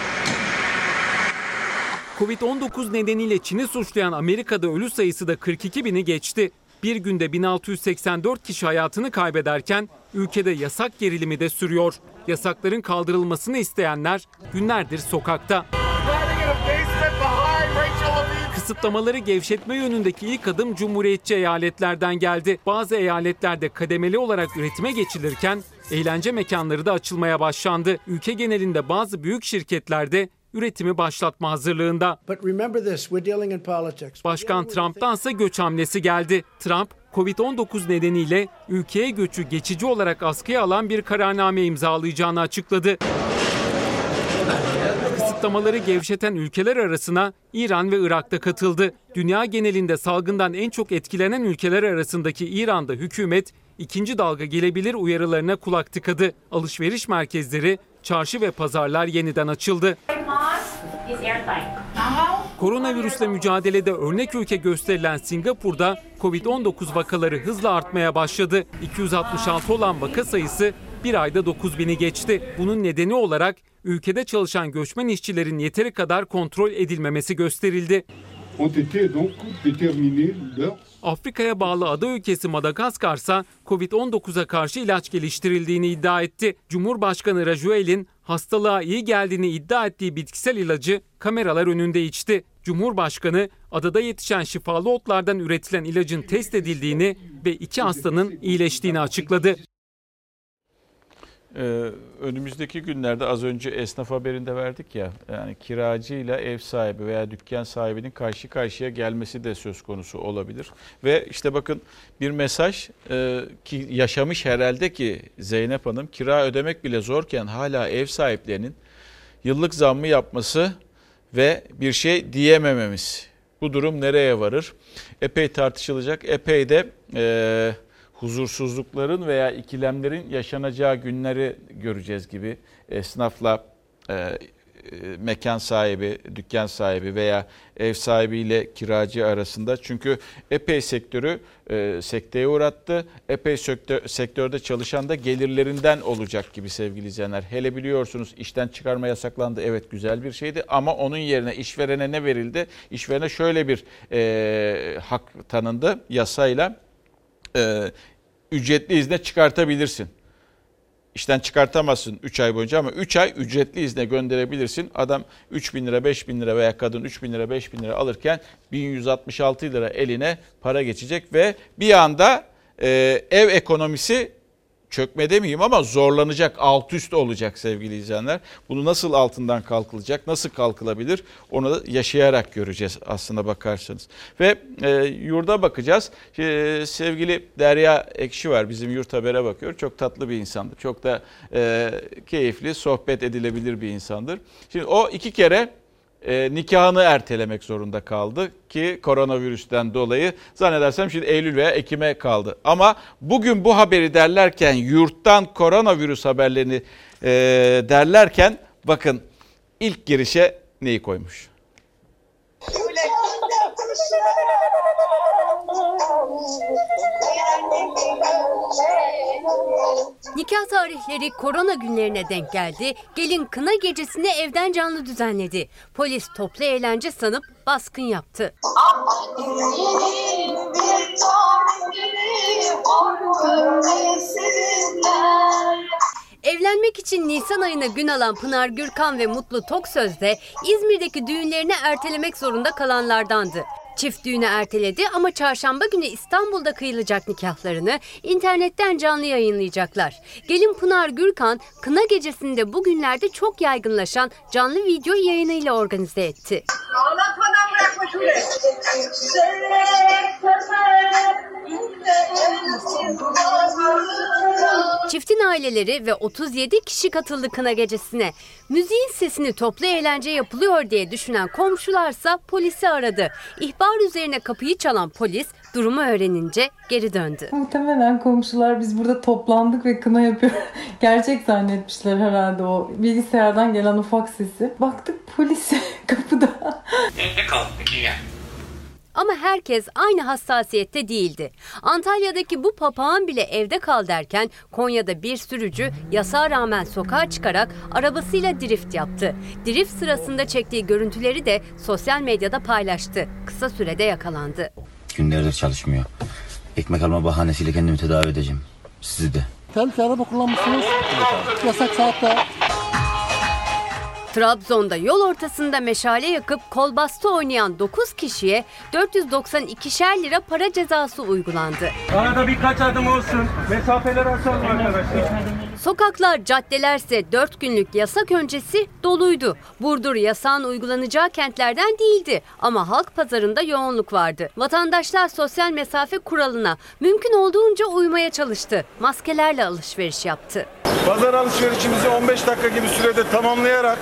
Covid-19 nedeniyle Çin'i suçlayan Amerika'da ölü sayısı da 42 bini geçti. Bir günde 1684 kişi hayatını kaybederken ülkede yasak gerilimi de sürüyor. Yasakların kaldırılmasını isteyenler günlerdir sokakta. Kısıtlamaları gevşetme yönündeki ilk adım Cumhuriyetçi eyaletlerden geldi. Bazı eyaletlerde kademeli olarak üretime geçilirken eğlence mekanları da açılmaya başlandı. Ülke genelinde bazı büyük şirketlerde üretimi başlatma hazırlığında. Başkan Trump'tansa göç hamlesi geldi. Trump, Covid-19 nedeniyle ülkeye göçü geçici olarak askıya alan bir kararname imzalayacağını açıkladı. Kısıtlamaları gevşeten ülkeler arasına İran ve Irak'ta katıldı. Dünya genelinde salgından en çok etkilenen ülkeler arasındaki İran'da hükümet ikinci dalga gelebilir uyarılarına kulak tıkadı. Alışveriş merkezleri, çarşı ve pazarlar yeniden açıldı. Koronavirüsle mücadelede örnek ülke gösterilen Singapur'da Covid-19 vakaları hızla artmaya başladı. 266 olan vaka sayısı bir ayda 9000'i geçti. Bunun nedeni olarak ülkede çalışan göçmen işçilerin yeteri kadar kontrol edilmemesi gösterildi. Afrika'ya bağlı ada ülkesi Madagaskar ise Covid-19'a karşı ilaç geliştirildiğini iddia etti. Cumhurbaşkanı Rajoel'in hastalığa iyi geldiğini iddia ettiği bitkisel ilacı kameralar önünde içti. Cumhurbaşkanı adada yetişen şifalı otlardan üretilen ilacın test edildiğini ve iki hastanın iyileştiğini açıkladı. Ee, önümüzdeki günlerde az önce esnaf haberinde verdik ya yani kiracıyla ev sahibi veya dükkan sahibinin karşı karşıya gelmesi de söz konusu olabilir. Ve işte bakın bir mesaj e, ki yaşamış herhalde ki Zeynep Hanım kira ödemek bile zorken hala ev sahiplerinin yıllık zammı yapması ve bir şey diyemememiz. Bu durum nereye varır? Epey tartışılacak, epey de... E, huzursuzlukların veya ikilemlerin yaşanacağı günleri göreceğiz gibi esnafla e, e, mekan sahibi, dükkan sahibi veya ev sahibiyle kiracı arasında. Çünkü epey sektörü e, sekteye uğrattı. Epey sektör, sektörde çalışan da gelirlerinden olacak gibi sevgili izleyenler. Hele biliyorsunuz işten çıkarma yasaklandı. Evet güzel bir şeydi ama onun yerine işverene ne verildi? İşverene şöyle bir e, hak tanındı yasayla. E, ücretli izne çıkartabilirsin. İşten çıkartamazsın 3 ay boyunca ama 3 ay ücretli izne gönderebilirsin. Adam 3 bin lira, 5 bin lira veya kadın 3 bin lira, 5 bin lira alırken 1166 lira eline para geçecek ve bir anda e, ev ekonomisi çökme demeyeyim ama zorlanacak, alt üst olacak sevgili izleyenler. Bunu nasıl altından kalkılacak, nasıl kalkılabilir onu da yaşayarak göreceğiz aslında bakarsanız. Ve e, yurda bakacağız. E, sevgili Derya Ekşi var bizim yurt habere bakıyor. Çok tatlı bir insandır. Çok da e, keyifli, sohbet edilebilir bir insandır. Şimdi o iki kere e, nikahını ertelemek zorunda kaldı ki koronavirüsten dolayı zannedersem şimdi Eylül veya Ekim'e kaldı. Ama bugün bu haberi derlerken yurttan koronavirüs haberlerini e, derlerken bakın ilk girişe neyi koymuş? Nikah tarihleri korona günlerine denk geldi. Gelin kına gecesini evden canlı düzenledi. Polis toplu eğlence sanıp baskın yaptı. Evlenmek için Nisan ayına gün alan Pınar Gürkan ve Mutlu Toksöz de İzmir'deki düğünlerini ertelemek zorunda kalanlardandı. Çift düğünü erteledi ama çarşamba günü İstanbul'da kıyılacak nikahlarını internetten canlı yayınlayacaklar. Gelin Pınar Gürkan kına gecesinde bugünlerde çok yaygınlaşan canlı video yayınıyla organize etti. Çiftin aileleri ve 37 kişi katıldı kına gecesine. Müziğin sesini toplu eğlence yapılıyor diye düşünen komşularsa polisi aradı. İhbar üzerine kapıyı çalan polis Durumu öğrenince geri döndü. Muhtemelen komşular biz burada toplandık ve kına yapıyor. Gerçek zannetmişler herhalde o bilgisayardan gelen ufak sesi. Baktık polis kapıda. Evde kaldık peki ya. Ama herkes aynı hassasiyette değildi. Antalya'daki bu papağan bile evde kal derken Konya'da bir sürücü yasağa rağmen sokağa çıkarak arabasıyla drift yaptı. Drift sırasında çektiği görüntüleri de sosyal medyada paylaştı. Kısa sürede yakalandı. Günlerdir çalışmıyor. Ekmek alma bahanesiyle kendimi tedavi edeceğim. Sizi de. Tehlikeli araba kullanmışsınız. Yasak saatte. Trabzon'da yol ortasında meşale yakıp kol bastı oynayan 9 kişiye 492'şer lira para cezası uygulandı. Arada birkaç adım olsun. Mesafeler açalım arkadaşlar. Sokaklar, caddelerse 4 günlük yasak öncesi doluydu. Burdur yasağın uygulanacağı kentlerden değildi ama halk pazarında yoğunluk vardı. Vatandaşlar sosyal mesafe kuralına mümkün olduğunca uymaya çalıştı. Maskelerle alışveriş yaptı. Pazar alışverişimizi 15 dakika gibi sürede tamamlayarak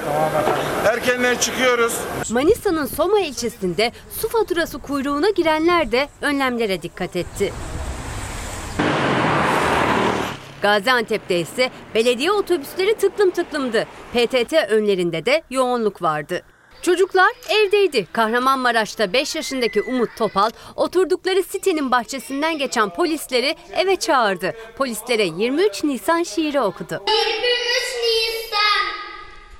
erkenden çıkıyoruz. Manisa'nın Soma ilçesinde su faturası kuyruğuna girenler de önlemlere dikkat etti. Gaziantep'te ise belediye otobüsleri tıklım tıklımdı. PTT önlerinde de yoğunluk vardı. Çocuklar evdeydi. Kahramanmaraş'ta 5 yaşındaki Umut Topal oturdukları sitenin bahçesinden geçen polisleri eve çağırdı. Polislere 23 Nisan şiiri okudu. 23 Nisan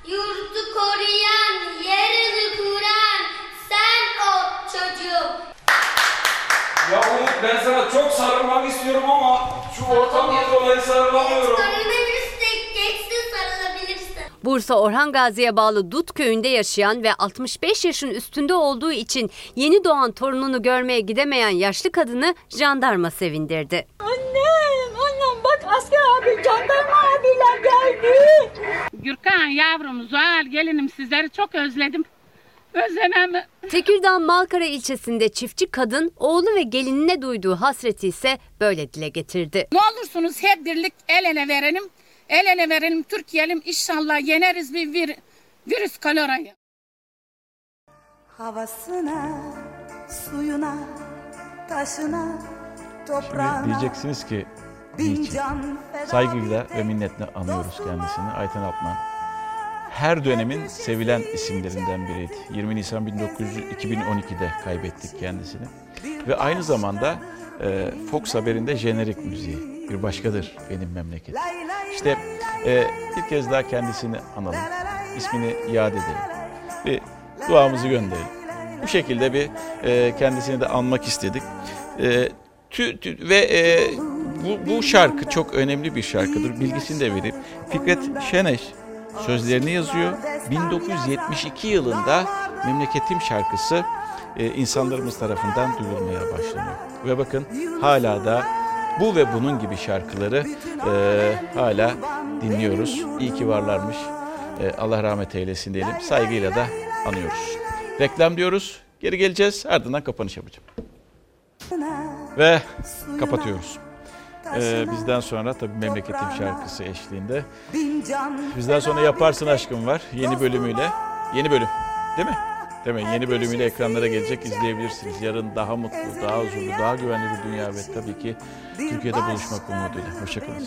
Yurdu koruyan, yerini kuran sen o çocuk. Ya Umut ben sana çok sarılmak istiyorum ama şu ortamdan dolayı sarılamıyorum. De geçsin sarılabilirsin. Bursa Orhan Gazi'ye bağlı Dut köyünde yaşayan ve 65 yaşın üstünde olduğu için yeni doğan torununu görmeye gidemeyen yaşlı kadını jandarma sevindirdi. Annem, annem bak asker abi, jandarma abiler geldi. Gürkan yavrum, Zuhal gelinim sizleri çok özledim. Özlemem. Tekirdağ Malkara ilçesinde çiftçi kadın oğlu ve gelinine duyduğu hasreti ise böyle dile getirdi. Ne olursunuz hep birlik el ele verelim. El ele verelim, Türkiye'lim inşallah yeneriz bir vir, virüs kolorayı. Havasına, suyuna, taşına, toprağına. Şimdi diyeceksiniz ki niçin? Saygıyla ve minnetle anıyoruz kendisini. Ayten Altman her dönemin sevilen isimlerinden biriydi. 20 Nisan 1900 2012'de kaybettik kendisini. Ve aynı zamanda e, Fox Haber'inde jenerik müziği. Bir başkadır benim memleketim. İşte e, bir kez daha kendisini analım. ismini yad edelim. Bir duamızı gönderelim. Bu şekilde bir e, kendisini de anmak istedik. E, tü, tü, ve e, bu, bu şarkı çok önemli bir şarkıdır. Bilgisini de verip Fikret Şeneş sözlerini yazıyor. 1972 yılında Memleketim şarkısı e, insanlarımız tarafından duyulmaya başlanıyor. Ve bakın hala da bu ve bunun gibi şarkıları e, hala dinliyoruz. İyi ki varlarmış. E, Allah rahmet eylesin diyelim. Saygıyla da anıyoruz. Reklam diyoruz. Geri geleceğiz. Ardından kapanış yapacağım. Ve kapatıyoruz. Ee, bizden sonra tabii memleketim şarkısı eşliğinde. Bizden sonra Yaparsın Aşkım var yeni bölümüyle. Yeni bölüm değil mi? Değil mi? Yeni bölümüyle ekranlara gelecek izleyebilirsiniz. Yarın daha mutlu, daha huzurlu, daha güvenli bir dünya ve tabii ki Türkiye'de buluşmak umuduyla. Hoşçakalın.